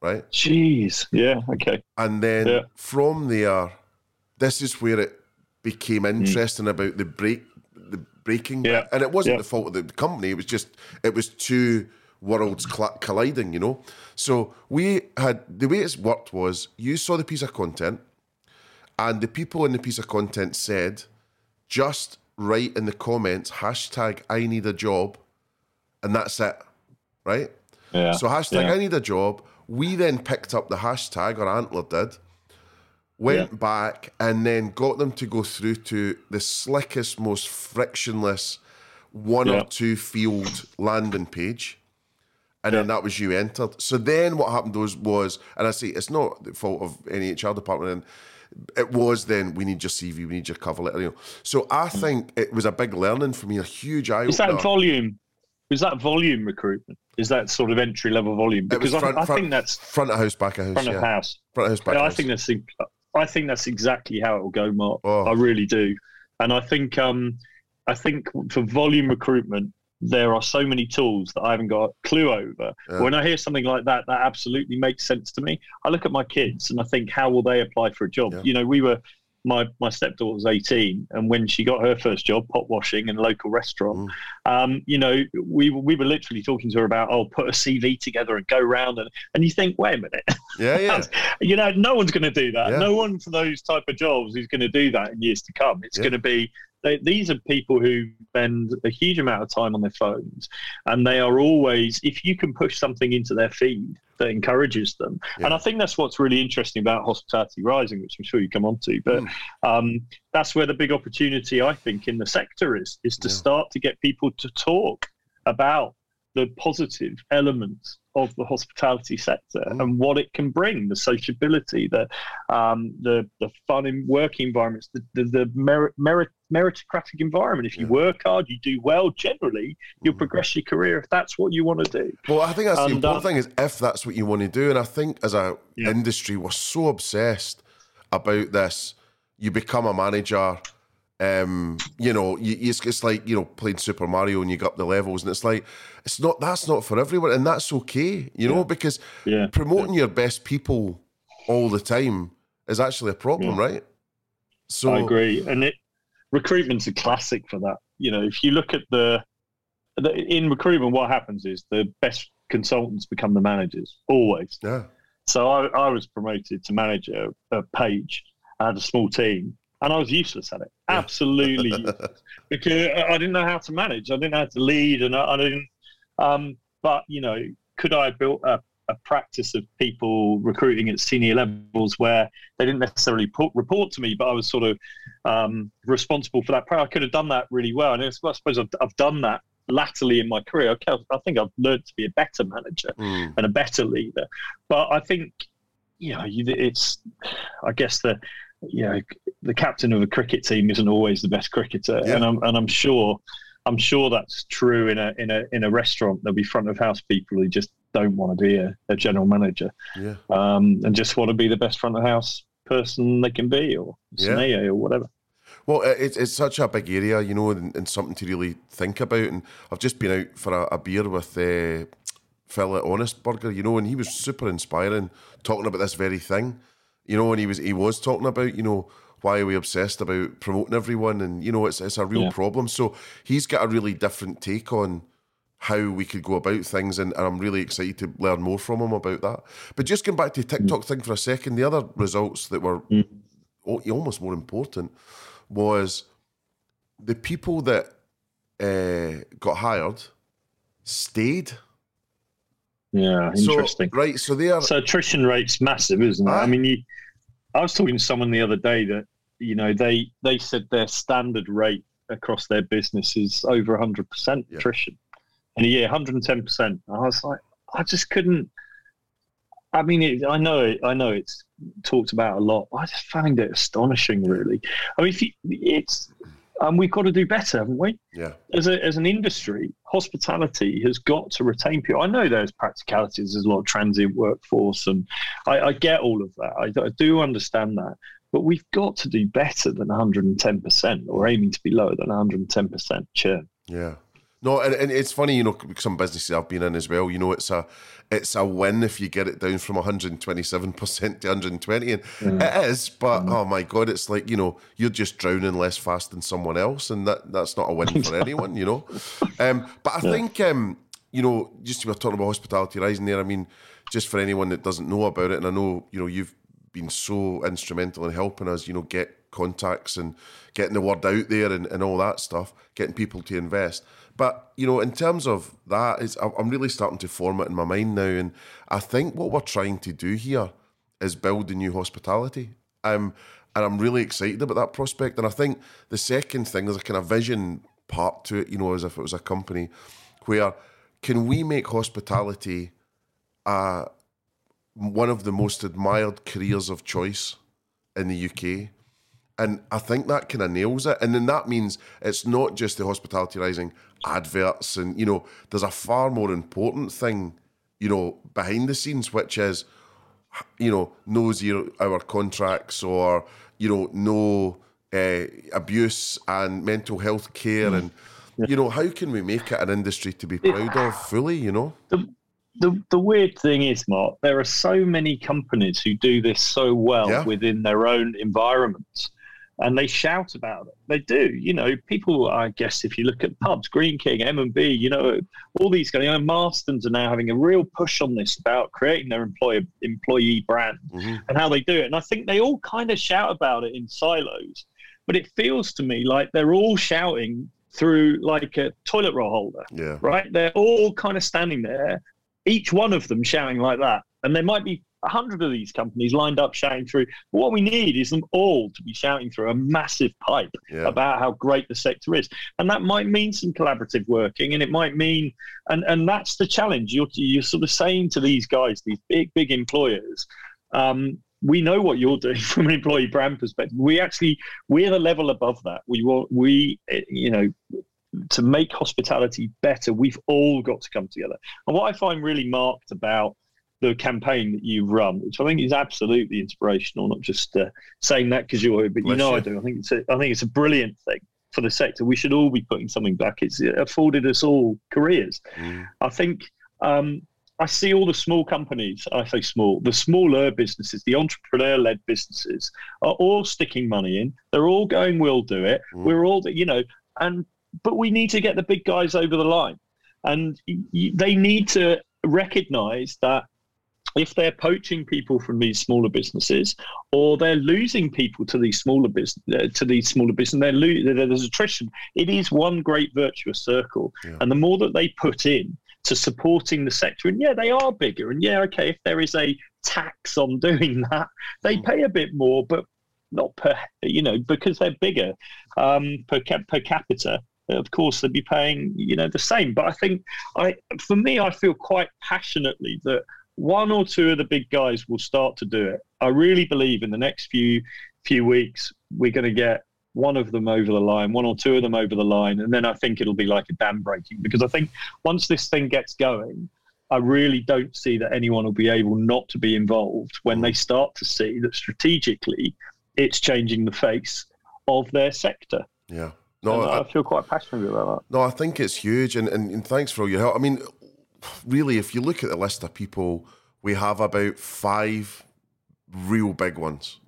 right? Jeez. Yeah. Okay. And then Yeah. from there, this is where it became interesting about the break, the breaking. Yeah. And it wasn't Yeah. the fault of the company. It was just it was two worlds colliding. You know. So we had the way it's worked was you saw the piece of content, and the people in the piece of content said, just write in the comments hashtag I need a job, and that's it, right? Yeah. So hashtag. I need a job. We then picked up the hashtag, or Antler did, went Yeah. back and then got them to go through to the slickest, most frictionless one Yeah. or two field landing page. And then that was you entered. So then what happened was, was and I say it's not the fault of any HR department, and it was then we need your CV, we need your cover letter. You know. So I think it was a big learning for me, a huge eye Is that volume? Is that volume recruitment? Is that sort of entry level volume? Because front, I, I front- think that's front of house, back of house. front yeah. of house. Front of house, back Yeah, of I think that's. I think that's exactly how it will go, Mark. Oh. I really do, and I think um, I think for volume recruitment, there are so many tools that I haven't got a clue over. Yeah. When I hear something like that, that absolutely makes sense to me. I look at my kids and I think, how will they apply for a job? Yeah. You know, we were. My, my stepdaughter was 18, and when she got her first job, pot washing in a local restaurant, um, you know, we, we were literally talking to her about, oh, put a CV together and go round. And, and you think, wait a minute, Yeah, yeah. (laughs) you know, no one's going to do that. Yeah. No one for those type of jobs is going to do that in years to come. It's Yeah. going to be they, these are people who spend a huge amount of time on their phones, and they are always. If you can push something into their feed that encourages them, Yeah. and I think that's what's really interesting about Hospitality Rising, which I'm sure you come on to, but. Mm. Um, that's where the big opportunity I think in the sector is is to Yeah. start to get people to talk about the positive elements of the hospitality sector and what it can bring the sociability the um, the the fun in working environments the the, the merit, merit, meritocratic environment if you work hard you do well generally you'll progress your career if that's what you want to do Well, I think that's the important uh, thing is if that's what you want to do. And I think as a Yeah. industry, we're so obsessed about this. You become a manager. Um, you know, you, it's, it's like you know playing Super Mario and you go up the levels, and it's like it's not. That's not for everyone, and that's okay. You know, because Yeah. promoting your best people all the time is actually a problem, right? So I agree, and it recruitment's a classic for that. You know, if you look at the, the in recruitment, what happens is the best consultants become the managers always. Yeah. So I, I was promoted to manager at Page. I had a small team, and I was useless at it. Absolutely (laughs) useless because I didn't know how to manage. I didn't know how to lead, and I, I didn't. Um, but you know, could I have built a, a practice of people recruiting at senior levels where they didn't necessarily put, report to me, but I was sort of um, responsible for that. I could have done that really well, and I suppose I've, I've done that latterly in my career. Okay, I think I've learned to be a better manager Mm. and a better leader. But I think, you know, it's, I guess the, you know, the captain of a cricket team isn't always the best cricketer, Yeah. and I'm and I'm sure, I'm sure that's true in a in a in a restaurant. There'll be front of house people who just don't want to be a, a general manager, yeah. um, and just want to be the best front of house person they can be, or Yeah. or whatever. Well, it's, it's such a big area, you know, and, and something to really think about. And I've just been out for a, a beer with uh, Phil at Honest Burger, you know, and he was super inspiring, talking about this very thing, you know, and he was he was talking about, you know, why are we obsessed about promoting everyone, and you know, it's it's a real Yeah. problem. So he's got a really different take on how we could go about things, and, and I'm really excited to learn more from him about that. But just going back to the TikTok thing for a second, the other results that were al- almost more important was the people that uh, got hired stayed. Yeah, interesting. So, right, so they are. So attrition rate's massive, isn't it? Ah. I mean, you, I was talking to someone the other day that you know they they said their standard rate across their business is over hundred percent attrition in a year, hundred and ten percent. I was like, I just couldn't. I mean, it, I know it, I know it's talked about a lot. I just found it astonishing, really. I mean, if you, it's and we've got to do better, haven't we? yeah, as a, as an industry, hospitality has got to retain people. I know there's practicalities, there's a lot of transient workforce, and I, I get all of that. I, I do understand that. But we've got to do better than 110% or aiming to be lower than 110% churn. yeah. No, and, and it's funny, you know, some businesses I've been in as well. You know, it's a it's a win if you get it down from 127 percent to 120, and it is. But oh my god, it's like you know, you're just drowning less fast than someone else, and that that's not a win for (laughs) anyone, you know. Um, but I think um, you know, just we were talking about hospitality rising there. I mean, just for anyone that doesn't know about it, and I know you know you've been so instrumental in helping us, you know, get contacts and getting the word out there and, and all that stuff, getting people to invest. But you know, in terms of that, I'm really starting to form it in my mind now, and I think what we're trying to do here is build a new hospitality. Um, and I'm really excited about that prospect. And I think the second thing is a kind of vision part to it, you know, as if it was a company where can we make hospitality uh, one of the most admired careers of choice in the UK. And I think that kind of nails it. And then that means it's not just the hospitality rising adverts, and you know, there's a far more important thing, you know, behind the scenes, which is, you know, no zero hour contracts or you know, no uh, abuse and mental health care, and you know, how can we make it an industry to be proud of fully? You know, The, the, the weird thing is, Mark, there are so many companies who do this so well Yeah. within their own environments. And they shout about it. They do. You know, people. I guess if you look at pubs, Greene King, M and B, you know, all these guys. You know, Marston's are now having a real push on this about creating their employer employee brand mm-hmm. and how they do it. And I think they all kind of shout about it in silos, but it feels to me like they're all shouting through like a toilet roll holder yeah, right? They're all kind of standing there, each one of them shouting like that. And there might be a hundred of these companies lined up shouting through. What we need is them all to be shouting through a massive pipe Yeah. about how great the sector is, and that might mean some collaborative working, and it might mean, and and that's the challenge. You're you're sort of saying to these guys, these big big employers. Um, we know what you're doing (laughs) from an employee brand perspective. We actually we're the level above that. We want we you know to make hospitality better. We've all got to come together. And what I find really marked about the campaign that you've run, which I think is absolutely inspirational, not just uh, saying that because you're but you Bless know you. I do. I think it's a, I think it's a brilliant thing for the sector. We should all be putting something back. It's afforded us all careers. Mm. I think um, I see all the small companies, I say small, the smaller businesses, the entrepreneur led businesses are all sticking money in. They're all going, we'll do it. Mm. We're all, you know, and, but we need to get the big guys over the line. And y- y- they need to recognize that if they're poaching people from these smaller businesses or they're losing people to these smaller business uh, to these smaller business they're lo- there's attrition it is one great virtuous circle Yeah. and the more that they put in to supporting the sector and yeah they are bigger and yeah okay if there is a tax on doing (laughs) that they Mm. pay a bit more but not per you know because they're bigger um, per, cap- per capita of course they'd be paying you know the same but i think i for me i feel quite passionately that one or two of the big guys will start to do it i really believe in the next few few weeks we're going to get one of them over the line one or two of them over the line and then i think it'll be like a dam breaking because i think once this thing gets going I really don't see that anyone will be able not to be involved when they start to see that strategically it's changing the face of their sector. Yeah. No, I, I, feel quite passionate about that. no, I think it's huge, and, and, and thanks for all your help. I mean, really, if you look at the list of people, we have about five real big ones.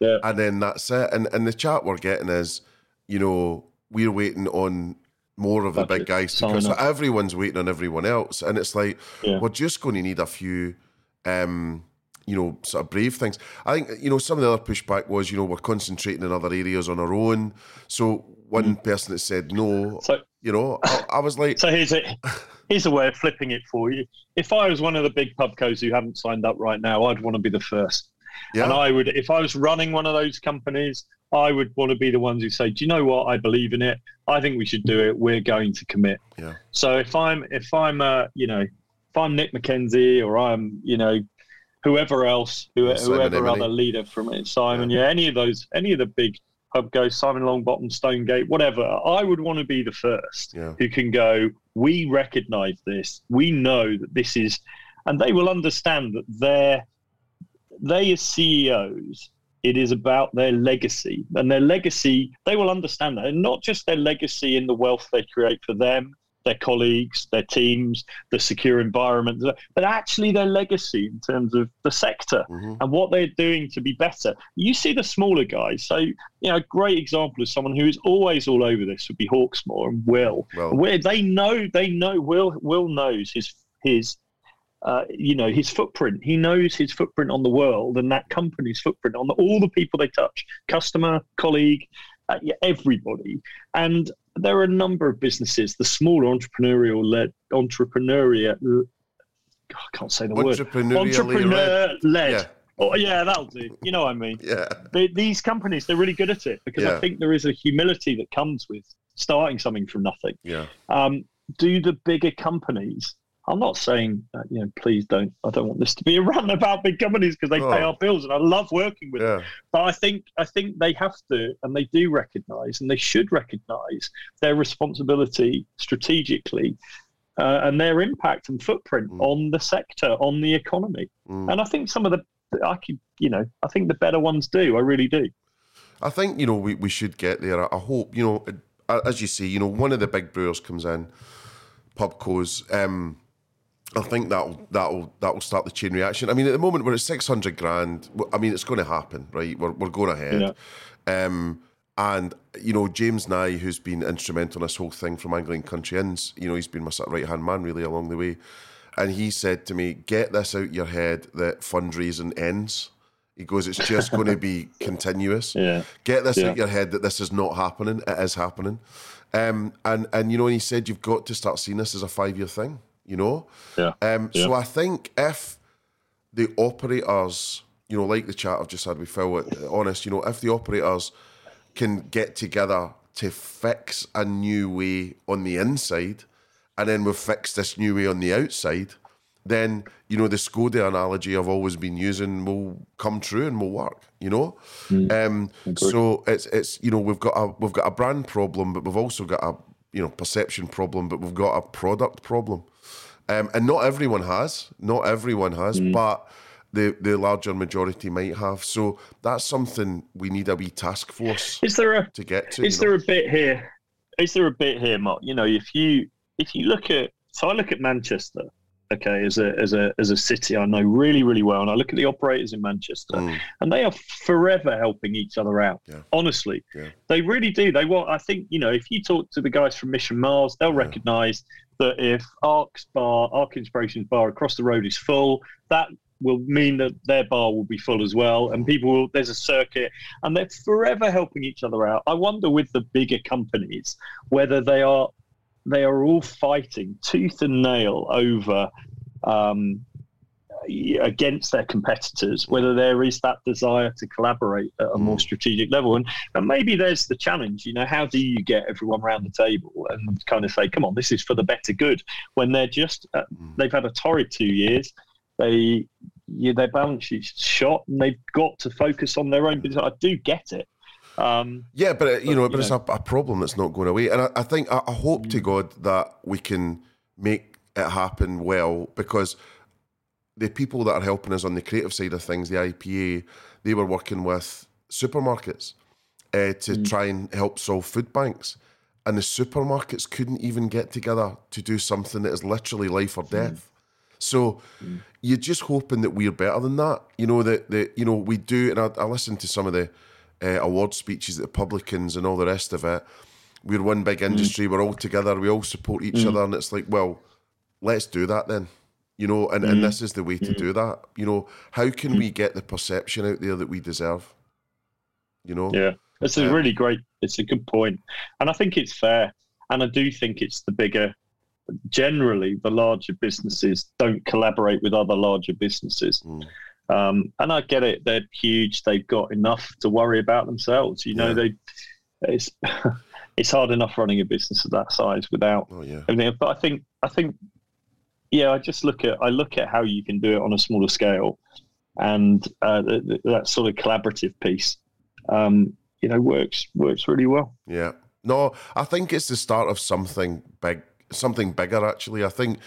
Yeah. And then that's it. And and the chat we're getting is, you know, we're waiting on more of the big guys because everyone's waiting on everyone else. And it's like Yeah. we're just going to need a few um, you know, sort of brave things. I think, you know, some of the other pushback was, you know, we're concentrating in other areas on our own. So one person that said no. So- you know, I, I was like. So here's it. Here's a way of flipping it for you. If I was one of the big pubcos who haven't signed up right now, I'd want to be the first. yeah, And I would, if I was running one of those companies, I would want to be the ones who say, "Do you know what? I believe in it. I think we should do it. We're going to commit." yeah, So if I'm, if I'm, uh, you know, if I'm Nick Mackenzie or I'm, you know, whoever else, who, Yeah, whoever other leader from it, Simon, yeah. any of those, any of the big pubcos, Simon Longbottom, Stonegate, whatever. I would want to be the first yeah, who can go, we recognize this. We know that this is, and they will understand that they're, they as CEOs, it is about their legacy. And their legacy, they will understand that. And not just their legacy in the wealth they create for them, their colleagues, their teams, the secure environment, but actually their legacy in terms of the sector Mhm. and what they're doing to be better. You see the smaller guys. So, you know, a great example of someone who is always all over this would be Hawksmoor and Will. Well- Where they know, they know, Will, Will knows his, his, uh, you know, his footprint. He knows his footprint on the world and that company's footprint on the, all the people they touch, customer, colleague, uh, yeah, everybody. And there are a number of businesses, the smaller entrepreneurial led, entrepreneurial, I can't say the word, entrepreneur led. Yeah. Oh, yeah, that'll do. You know what I mean? yeah, They, these companies, they're really good at it because Yeah. I think there is a humility that comes with starting something from nothing. yeah, Um, do the bigger companies? I'm not saying, uh, you know, please don't. I don't want this to be a (laughs) run about big companies because they pay Oh. our bills, and I love working with them. But I think I think they have to, and they do recognise, and they should recognise their responsibility strategically, uh, and their impact and footprint Mm. on the sector, on the economy. Mm. And I think some of the, I could, you know, I think the better ones do. I really do. I think you know we, we should get there. I, hope you know, uh, as you say, you know, one of the big brewers comes in, Pubco's. Um, I think that'll that'll that'll start the chain reaction. I mean, at the moment we're at six hundred grand. I mean, it's going to happen, right? We're we're going ahead. Um, and you know, James Nye, who's been instrumental in this whole thing from Anglian Country Inns, you know, he's been my sort of right hand man really along the way. And he said to me, "Get this out your head that fundraising ends." He goes, "It's just going to be (laughs) continuous." Yeah. Get this Yeah. out your head that this is not happening. It is happening. Um, and and you know, and he said you've got to start seeing this as a five year thing. You know. Yeah. Um, So I think if the operators, you know, like the chat I've just had with Phil, uh, honest, you know, if the operators can get together to fix a new way on the inside, and then we've fixed this new way on the outside, then you know the Skoda analogy I've always been using will come true and will work. You know, um, so it's it's you know we've got a we've got a brand problem, but we've also got a you know perception problem, but we've got a product problem, um, and not everyone has, not everyone has, but the the larger majority might have. So that's something we need a wee task force Is there a to get to. is you know. there a bit here? Is there a bit here, Mark? You know, if you if you look at so I look at Manchester, okay, as a as a as a city I know really really well, and I look at the operators in Manchester, Mm. and they are forever helping each other out. Yeah. Honestly, Yeah. they really do. They want. I think you know, if you talk to the guys from Mission Mars, they'll recognise that if Arc's bar, Arc Inspirations bar across the road is full, that will mean that their bar will be full as well, and people will. There's a circuit, and they're forever helping each other out. I wonder with the bigger companies whether they are they are all fighting tooth and nail over. Um, against their competitors, whether there is that desire to collaborate at a more strategic level. And, and maybe there's the challenge, you know, how do you get everyone around the table and kind of say, come on, this is for the better good when they're just, uh, they've had a torrid two years. They, their balance sheet's shot and they've got to focus on their own business. I do get it. Um, Yeah, but uh, you know, But, but it's a, a problem that's not going away, and I, I think I, I hope Mm. to God that we can make it happen well because the people that are helping us on the creative side of things, the IPA, they were working with supermarkets uh, to Mm. try and help solve food banks, and the supermarkets couldn't even get together to do something that is literally life or death. So you're just hoping that we're better than that. You know that that you know we do. And I, I listened to some of the uh, award speeches, the publicans, and all the rest of it. We're one big industry. We're all together. We all support each other, and it's like, well, let's do that then. You know, and, and this is the way to do that. You know, how can we get the perception out there that we deserve? You know, Yeah, it's a Um, really great. It's a good point, and I think it's fair. And I do think it's the bigger. Generally, the larger businesses don't collaborate with other larger businesses, Mm. Um, and I get it. They're huge. They've got enough to worry about themselves. You know, Yeah. they. It's (laughs) it's hard enough running a business of that size without Oh yeah, everything. But I think I think yeah, I just look at I look at how you can do it on a smaller scale, and uh, th- th- that sort of collaborative piece, um, you know, works works really well. yeah. No, I think it's the start of something big, something bigger. Actually, I think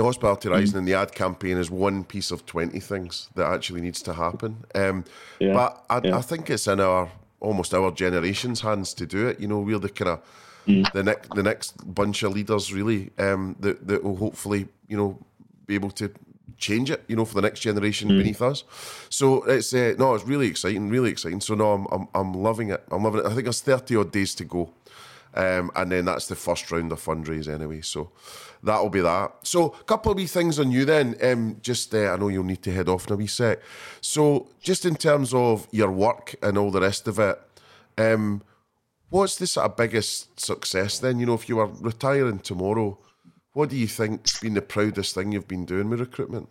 the hospitality rising and the ad campaign is one piece of twenty things that actually needs to happen. Um, Yeah, but I, yeah. I think it's in our almost our generation's hands to do it. You know, we're the kind of the next the next bunch of leaders really um, that that will hopefully you know be able to change it. You know, for the next generation beneath us. So it's uh, no, it's really exciting, really exciting. So no, I'm I'm, I'm loving it. I'm loving it. I think there's thirty odd days to go. Um, and then that's the first round of fundraise anyway. So that'll be that. So a couple of wee things on you then. Um, just uh, I know you'll need to head off in a wee sec. So just in terms of your work and all the rest of it, um, what's the sort of biggest success then? You know, if you were retiring tomorrow, what do you think's been the proudest thing you've been doing with recruitment?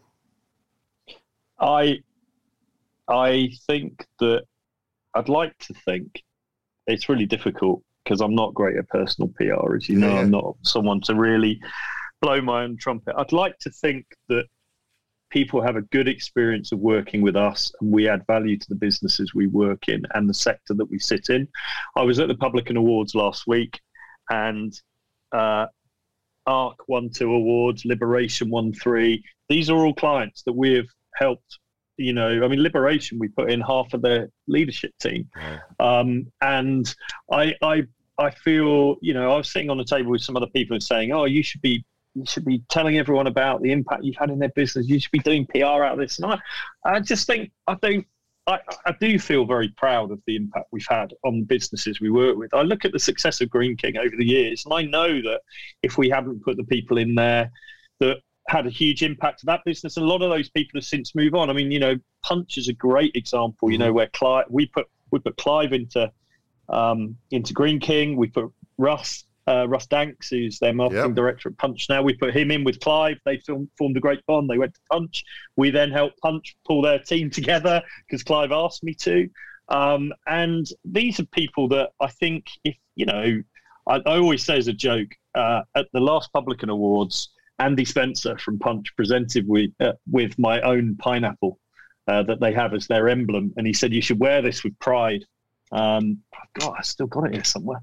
I I think that I'd like to think it's really difficult because I'm not great at personal PR, as you know. Yeah. I'm not someone to really blow my own trumpet. I'd like to think that people have a good experience of working with us and we add value to the businesses we work in and the sector that we sit in. I was at the Publican Awards last week and uh, ARC won two awards, Liberation won three. These are all clients that we have helped. You know, I mean, Liberation, we put in half of their leadership team, um, and I, I, I feel, you know, I was sitting on the table with some other people and saying, "Oh, you should be, you should be telling everyone about the impact you've had in their business. You should be doing PR out of this." And I, I just think, I don't, I, I do feel very proud of the impact we've had on businesses we work with. I look at the success of Greene King over the years, and I know that if we hadn't put the people in there that had a huge impact to that business, and a lot of those people have since moved on. I mean, you know, Punch is a great example. You know, where Clive, we put we put Clive into um, into Greene King, we put Russ uh, Russ Danks, who's their marketing Yep. director at Punch now. We put him in with Clive. They filmed, formed a great bond. They went to Punch. We then helped Punch pull their team (laughs) together because Clive asked me to. Um, and these are people that I think, if you know, I, I always say as a joke uh, at the last Publican Awards, Andy Spencer from Punch presented with uh, with my own pineapple uh, that they have as their emblem, and he said you should wear this with pride. Um, God, I still got it here somewhere.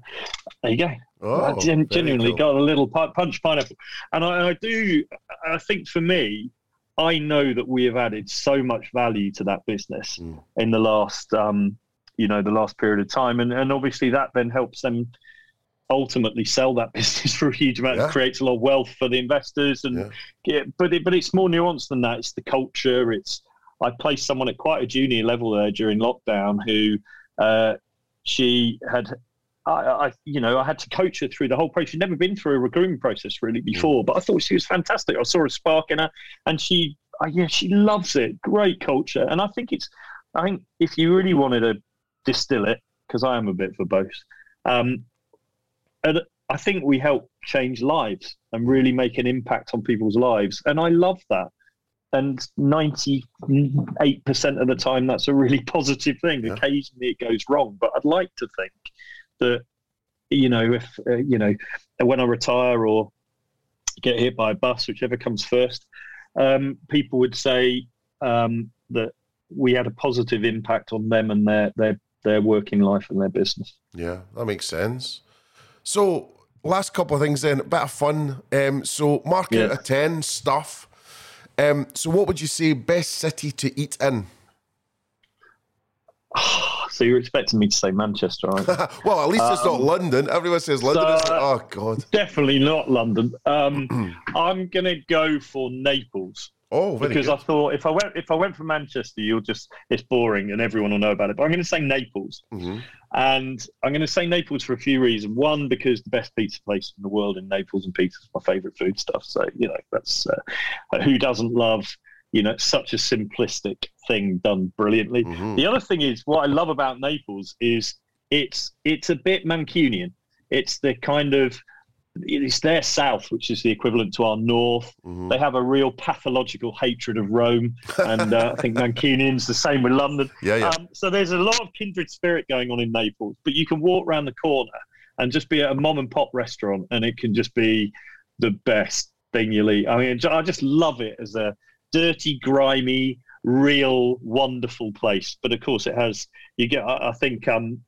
There you go. Oh, I gen- genuinely cool. got a little punch pineapple, and I, I do. I think for me, I know that we have added so much value to that business Mm. in the last, um, you know, the last period of time, and and obviously that then helps them ultimately sell that (laughs) business for a huge amount. Yeah. It creates a lot of wealth for the investors, and Yeah. yeah, but it, but it's more nuanced than that. It's the culture. It's I placed someone at quite a junior level there during lockdown who uh, she had. I, I, you know, I had to coach her through the whole process. She'd never been through a recruitment process really before, but I thought she was fantastic. I saw a spark in her, and she, uh, yeah, she loves it. Great culture, and I think it's, I think if you really wanted to distill it, because I am a bit for both, um, and I think we help change lives and really make an impact on people's lives, and I love that. And ninety-eight percent of the time, that's a really (laughs) positive thing. Yeah. Occasionally, it goes wrong, but I'd like to think that you know, if uh, you know, when I retire or get hit by a bus, whichever comes first, um, people would say um, that we had a positive impact on them and their their their working life and their business. Yeah, that makes sense. So, last couple of things then, a bit of fun. Um, so, mark Yeah. out of 10 stuff. Um, so, what would you say best city to eat in? (sighs) So you're expecting me to say Manchester, aren't you? (laughs) well, at least it's not London. Everyone says London. Um, so- like, oh, God. Definitely not London. Um, (clears throat) I'm gonna go for Naples. Oh, because good. I thought if I went if I went for Manchester, you'll just it's boring and everyone will know about it. But I'm going to say Naples, Mhm. And I'm going to say Naples for a few reasons. One, because the best pizza place in the world in Naples, and pizza is my favourite food stuff. So you know that's uh, who doesn't love you know such a simplistic thing done brilliantly. Mhm. The other thing is what I love about Naples is it's it's a bit Mancunian. It's the kind of it's their south, which is the equivalent to our north. Mhm. They have a real pathological hatred of Rome, and uh, I think (laughs) Mancunians the same with London. Yeah, yeah. Um, so there's a lot of kindred spirit going on in Naples, but you can walk around the corner and just be at a mom and pop restaurant, and it can just be the best thing you'll eat. I mean, I just love it as a dirty, grimy, real, wonderful place. But of course, it has. You get. I, I think. Um,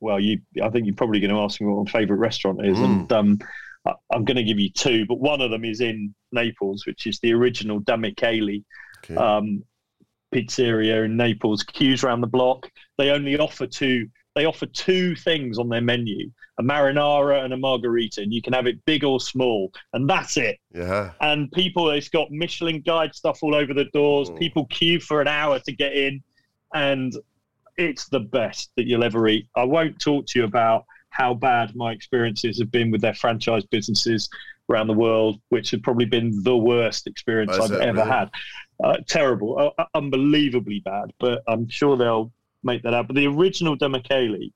well, you. I think you're probably going to ask me what my favourite restaurant is, Mm. and um, I'm going to give you two, but one of them is in Naples, which is the original Da Okay. um, pizzeria in Naples. Queues around the block. They only offer two. They offer two things on their menu: a marinara and a margarita, and you can have it big or small, and that's it. yeah. And people, it's got Michelin guide stuff all over the doors. Mm. People queue for an hour to get in, and it's the best that you'll ever eat. I won't talk to you about how bad my experiences have been with their franchise businesses around the world, which have probably been the worst experience I've ever really? had. Uh, terrible, uh, unbelievably bad. But I'm sure they'll make that out. But the original Da Michele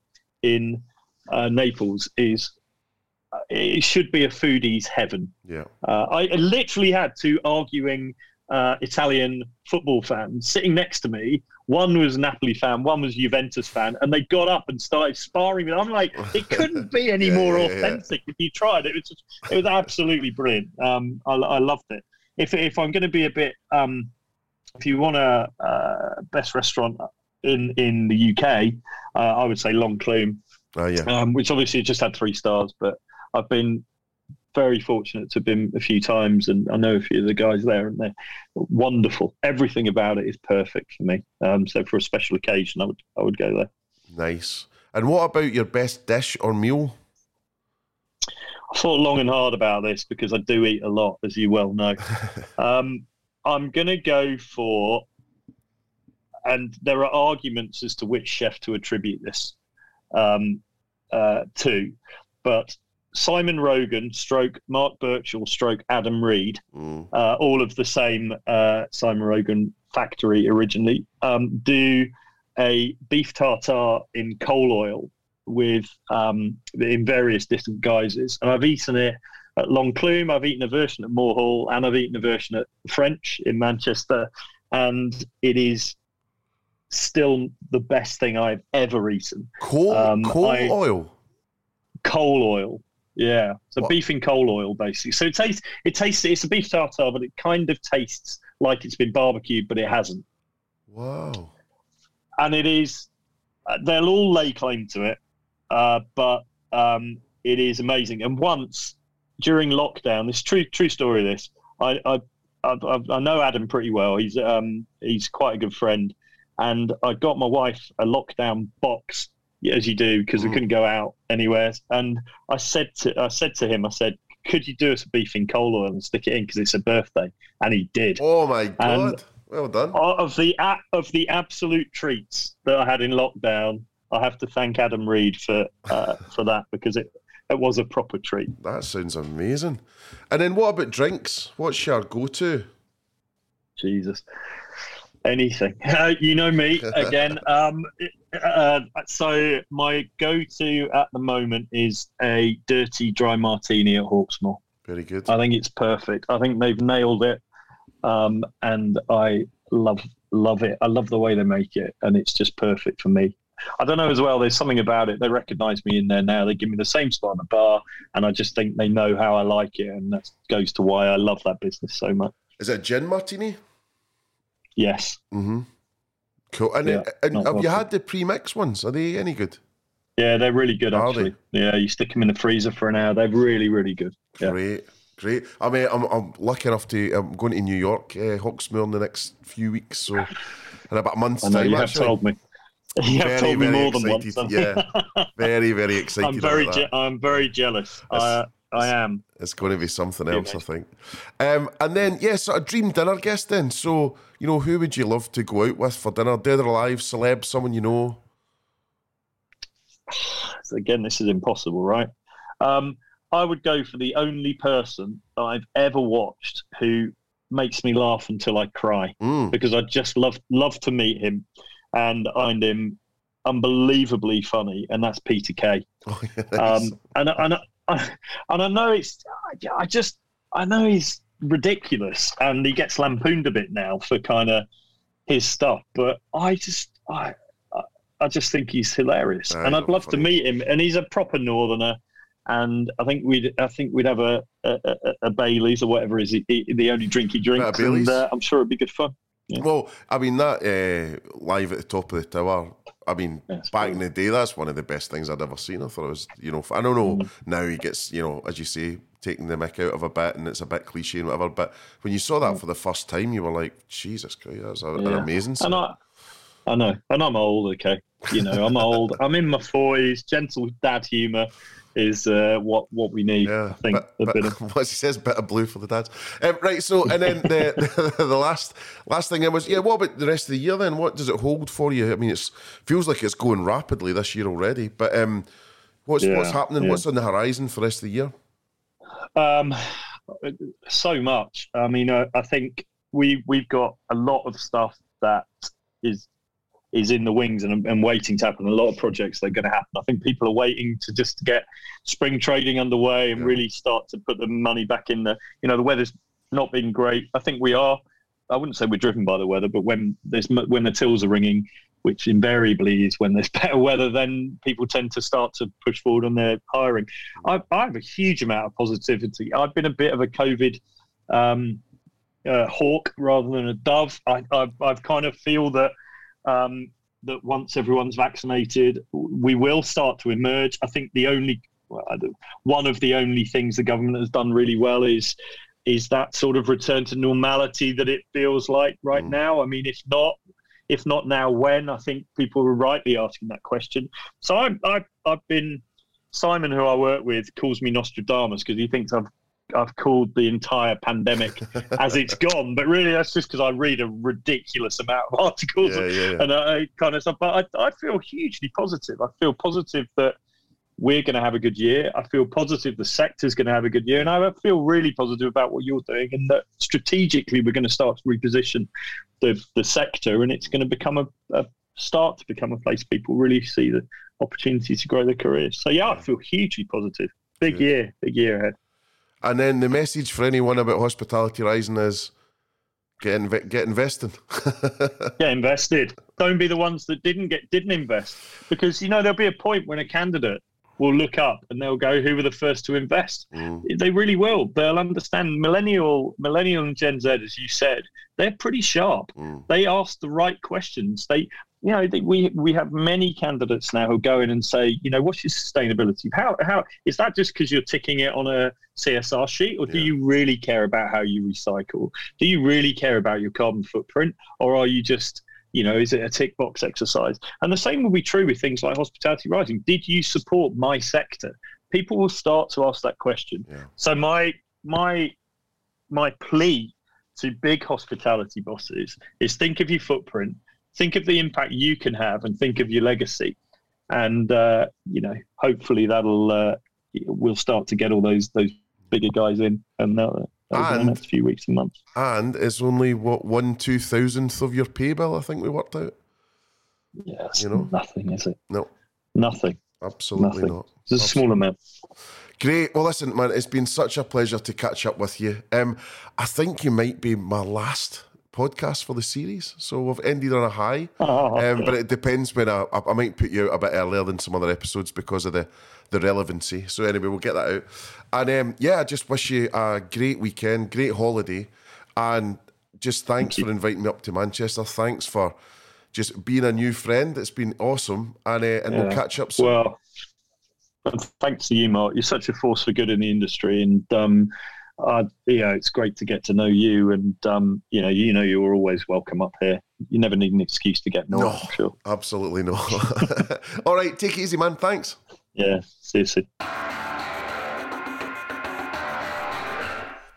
in uh, Naples is. uh, It should be a foodie's heaven. Yeah. Uh, I I literally had two arguing uh, Italian football fans sitting next to me. One was a Napoli fan, one was Juventus fan, and they got up and started sparring. with I'm like, it couldn't be (laughs) any Yeah, more yeah, yeah. authentic if you tried. It was just, it was absolutely brilliant. Um, I, I loved it. If if I'm going to be a bit, um, if you want a uh, best restaurant in in the UK, uh, I would say L'Enclume Oh, yeah. um, which obviously just had three stars. But I've been very fortunate to have been a few times, and I know a few of the guys there, and they're wonderful. Everything about it is perfect for me. Um, so for a special occasion, I would I would go there. Nice. And what about your best dish or meal? I thought long and hard about this because I do eat a lot, as you well know. (laughs) um, I'm going to go for, and there are arguments as to which chef to attribute this um, uh, to, but Simon Rogan, stroke Mark Birchall, stroke Adam Reid, Mm. uh, all of the same uh, Simon Rogan factory originally, um, do a beef tartare in coal oil with um, in various different guises, and I've eaten it at L'Enclume. I've eaten a version at Moor Hall, and I've eaten a version at French in Manchester, and it is still the best thing I've ever eaten. Coal, Um, coal I- oil. Coal oil, yeah, so What? beef in coal oil basically. So it tastes, it tastes, it's a beef tartare, but it kind of tastes like it's been barbecued, but it hasn't. Wow. and it is uh, they'll all lay claim to it uh, but um, it is amazing and once during lockdown this true true story this I, I I, I I know Adam pretty well he's um, he's quite a good friend and I got my wife a lockdown box as you do because we Mm. couldn't go out anywhere and I said to I said to him I said could you do us a beef in coal oil and stick it in because it's a birthday and he did Oh my god. And- well done. of the of the absolute treats that I had in lockdown, I have to thank Adam Reid for uh, (laughs) for that because it it was a proper treat. That sounds amazing. And then what about drinks? What's your go-to? Jesus, anything. (laughs) Uh, you know me (laughs) again. Um, uh, so my go-to at the moment is a dirty dry martini at Hawksmoor. Very good. I think it's perfect. I think they've nailed it, um, and I love love it. I love the way they make it, and it's just perfect for me. I don't know as well. There's something about it. They recognise me in there now. They give me the same spot in the bar, and I just think they know how I like it, and that goes to why I love that business so much. Is it a gin martini? Yes, Mm-hmm. Cool. And, Yeah, and have you had the pre-mix ones? Are they any good? yeah, they're really good Are actually. Yeah, you stick them in the freezer for an hour. They're really, really good. Yeah. Great, great. I mean, I'm, I'm lucky enough to. I'm going to New York, uh, Hawksmoor, in the next few weeks, so in about a month's I know time. you have actually. told me. (laughs) You have told me very more than once. Yeah, very, very (laughs) excited. I'm very, je- I'm very jealous. I, I am. It's going to be something Yeah, else, I think. Um, and then, yes, a dream dinner guest. Then, so you know, who would you love to go out with for dinner? Dead or alive, celeb, someone you know? So again, this is impossible, right? Um, I would go for the only person that I've ever watched who makes me laugh until I cry Mm. because I just love love to meet him and find him unbelievably funny, and that's Peter Kay. (laughs) Oh, yeah. Um, and and I, (laughs) and I know it's I just I know he's ridiculous and he gets lampooned a bit now for kind of his stuff, but I just I I- just think he's hilarious, and I'd love to meet him. And he's a proper northerner, and I think we'd I think we'd have a a, a, a Bailey's or whatever is the, the only drink he drinks, Baileys. and uh, I'm sure it'd be good fun. Well, I mean that uh, live at the top of the tower. I mean, Yeah, back in the day, that's one of the best things I'd ever seen. I thought it was, you know, I don't know. Mm. Now he gets, you know, as you say, taking the mick out of a bit, and it's a bit cliche and whatever. But when you saw that for the first time, you were like, Jesus Christ, that's a, an Mm. Yeah. amazing. And. I, know, I know, and I'm old. Okay, you know, I'm old. I'm in my forties. Gentle dad humour is uh, what what we need. Yeah, I think a bit of (laughs) what he says, bit of blue for the dads. Um, right, so and then (laughs) the, the last last thing I was, yeah. What about the rest of the year? Then, what does it hold for you? I mean, it feels like it's going rapidly this year already. But um, what's what's happening? yeah. What's on the horizon for the rest of the year? Um, so much. I mean, uh, I think we we've got a lot of stuff that is is in the wings and, and waiting to happen. A lot of projects that are going to happen. I think people are waiting to just get spring trading underway and Yeah. really start to put the money back in the. You know, the weather's not been great. I think we are. I wouldn't say we're driven by the weather, but when there's when the tills are ringing, which invariably is when there's (laughs) better weather, then people tend to start to push forward on their hiring. I, I have a huge amount of positivity. I've been a bit of a COVID um, uh, hawk rather than a dove. I, I, I've kind of feel that um, that once everyone's vaccinated, we will start to emerge. I think the only well, one of the only things the government has done really well is is that sort of return to normality that it feels like right Mm. now. I mean, if not, if not now, when? I think people are rightly asking that question. So I've, I've, I've been Simon, who I work with, calls me Nostradamus because he thinks I've I've called the entire pandemic (laughs) as it's gone. But really, that's just because I read a ridiculous amount of (laughs) articles Yeah, yeah, yeah. and I kind of stuff. But I, I feel hugely positive. I feel positive that we're going to have a good year. I feel positive the sector's going to have a good year, and I feel really positive about what you're doing, and that strategically we're going to start to reposition the the sector, and it's going to become a, a start to become a place people really see the opportunity to grow their careers. So yeah, I feel hugely positive. Big Good. year, big year ahead. And then the message for anyone about Hospitality Rising is get, inve- get investing. (laughs) Get invested. Don't be the ones that didn't get didn't invest because you know there'll be a point when a candidate will look up and they'll go, "Who were the first to invest?" Mm. They really will. They'll understand. Millennial, millennial, and Gen Z, as you said, they're pretty sharp. Mm. They ask the right questions. They, you know, they, we we have many candidates now who go in and say, you know, what's your sustainability? How how is that just because you're ticking it on a CSR sheet, or do you really care about how you recycle? Do you really care about your carbon footprint, or are you just you know, is it a tick box exercise? And the same will be true with things like Hospitality Rising. Did you support my sector? People will start to ask that question. So my my my plea to big hospitality bosses is think of your footprint, think of the impact you can have, and think of your legacy. And uh, you know, hopefully that'll uh, we'll start to get all those those bigger guys in and uh, over the And- next few weeks and months. and it's only what one two thousandth of your pay bill. I think we worked out. Yes, You know? nothing is it? No, Nothing. absolutely Nothing. not. It's a small amount. Great. Well, listen, man, it's been such a pleasure to catch up with you. Um, I think you might be my last podcast for the series, so we've ended on a high. (laughs) Oh, um, but it depends when I, I, I might put you out a bit earlier than some other episodes because of the the relevancy. So anyway, we'll get that out. And um, yeah, I just wish you a great weekend, great holiday, and just thanks for inviting me up to Manchester. Thanks for just being a new friend. It's been awesome, and uh, and we'll catch up soon. Well, thanks to you, Mark. You're such a force for good in the industry, and um, uh, yeah, it's great to get to know you. And um, you know, you know, you're always welcome up here. You never need an excuse to get north. No, sure. absolutely not. (laughs) All right, take it easy, man. Thanks. Yeah, soon.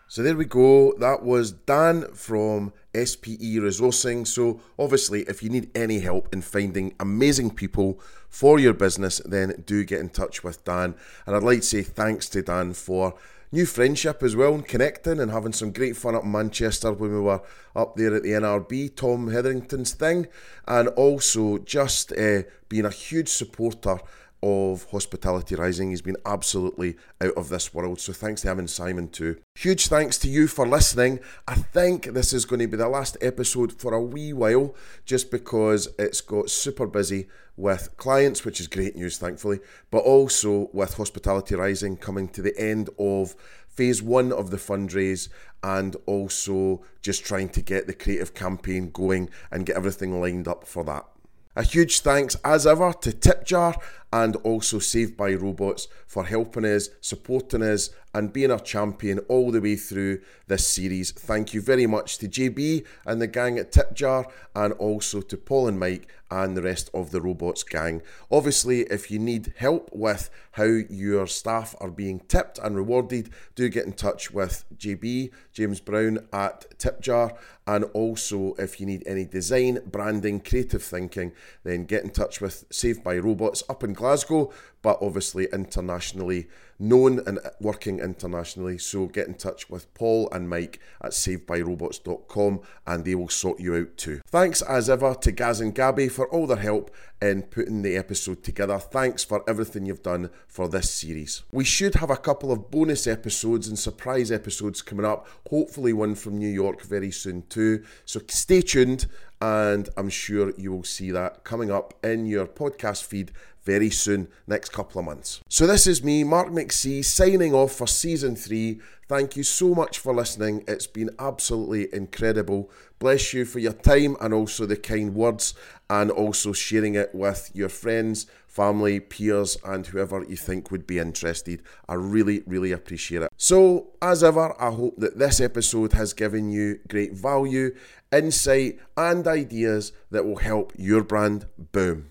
So there we go. That was Dan from SPE Resourcing. So obviously, if you need any help in finding amazing people for your business, then do get in touch with Dan. And I'd like to say thanks to Dan for new friendship as well and connecting and having some great fun up in Manchester when we were up there at the NRB, Thom Hetherington's thing, and also just uh, being a huge supporter of Hospitality Rising. He's been absolutely out of this world. So thanks to him and Simon too. Huge thanks to you for listening. I think this is going to be the last episode for a wee while, just because it's got super busy with clients, which is great news, thankfully, but also with Hospitality Rising coming to the end of phase one of the fundraise and also just trying to get the creative campaign going and get everything lined up for that. A huge thanks, as ever, to Tipjar and also Saved by Robots for helping us, supporting us, and being our champion all the way through this series. Thank you very much to JB and the gang at Tipjar, and also to Paul and Mike and the rest of the Robots gang. Obviously, if you need help with how your staff are being tipped and rewarded, do get in touch with JB, James Brown at Tipjar, and also if you need any design, branding, creative thinking, then get in touch with Saved by Robots up in Glasgow, but obviously internationally known and working internationally. So get in touch with Paul and Mike at savedbyrobots.com and they will sort you out too. Thanks as ever to Gaz and Gabby for all their help in putting the episode together. Thanks for everything you've done for this series. We should have a couple of bonus episodes and surprise episodes coming up, hopefully one from New York very soon too. So stay tuned and I'm sure you will see that coming up in your podcast feed very soon, next couple of months. So this is me, Mark McC, signing off for season three. Thank you so much for listening. It's been absolutely incredible. Bless you for your time and also the kind words and also sharing it with your friends, family, peers, and whoever you think would be interested. I really, really appreciate it. So, as ever, I hope that this episode has given you great value, insight, and ideas that will help your brand boom.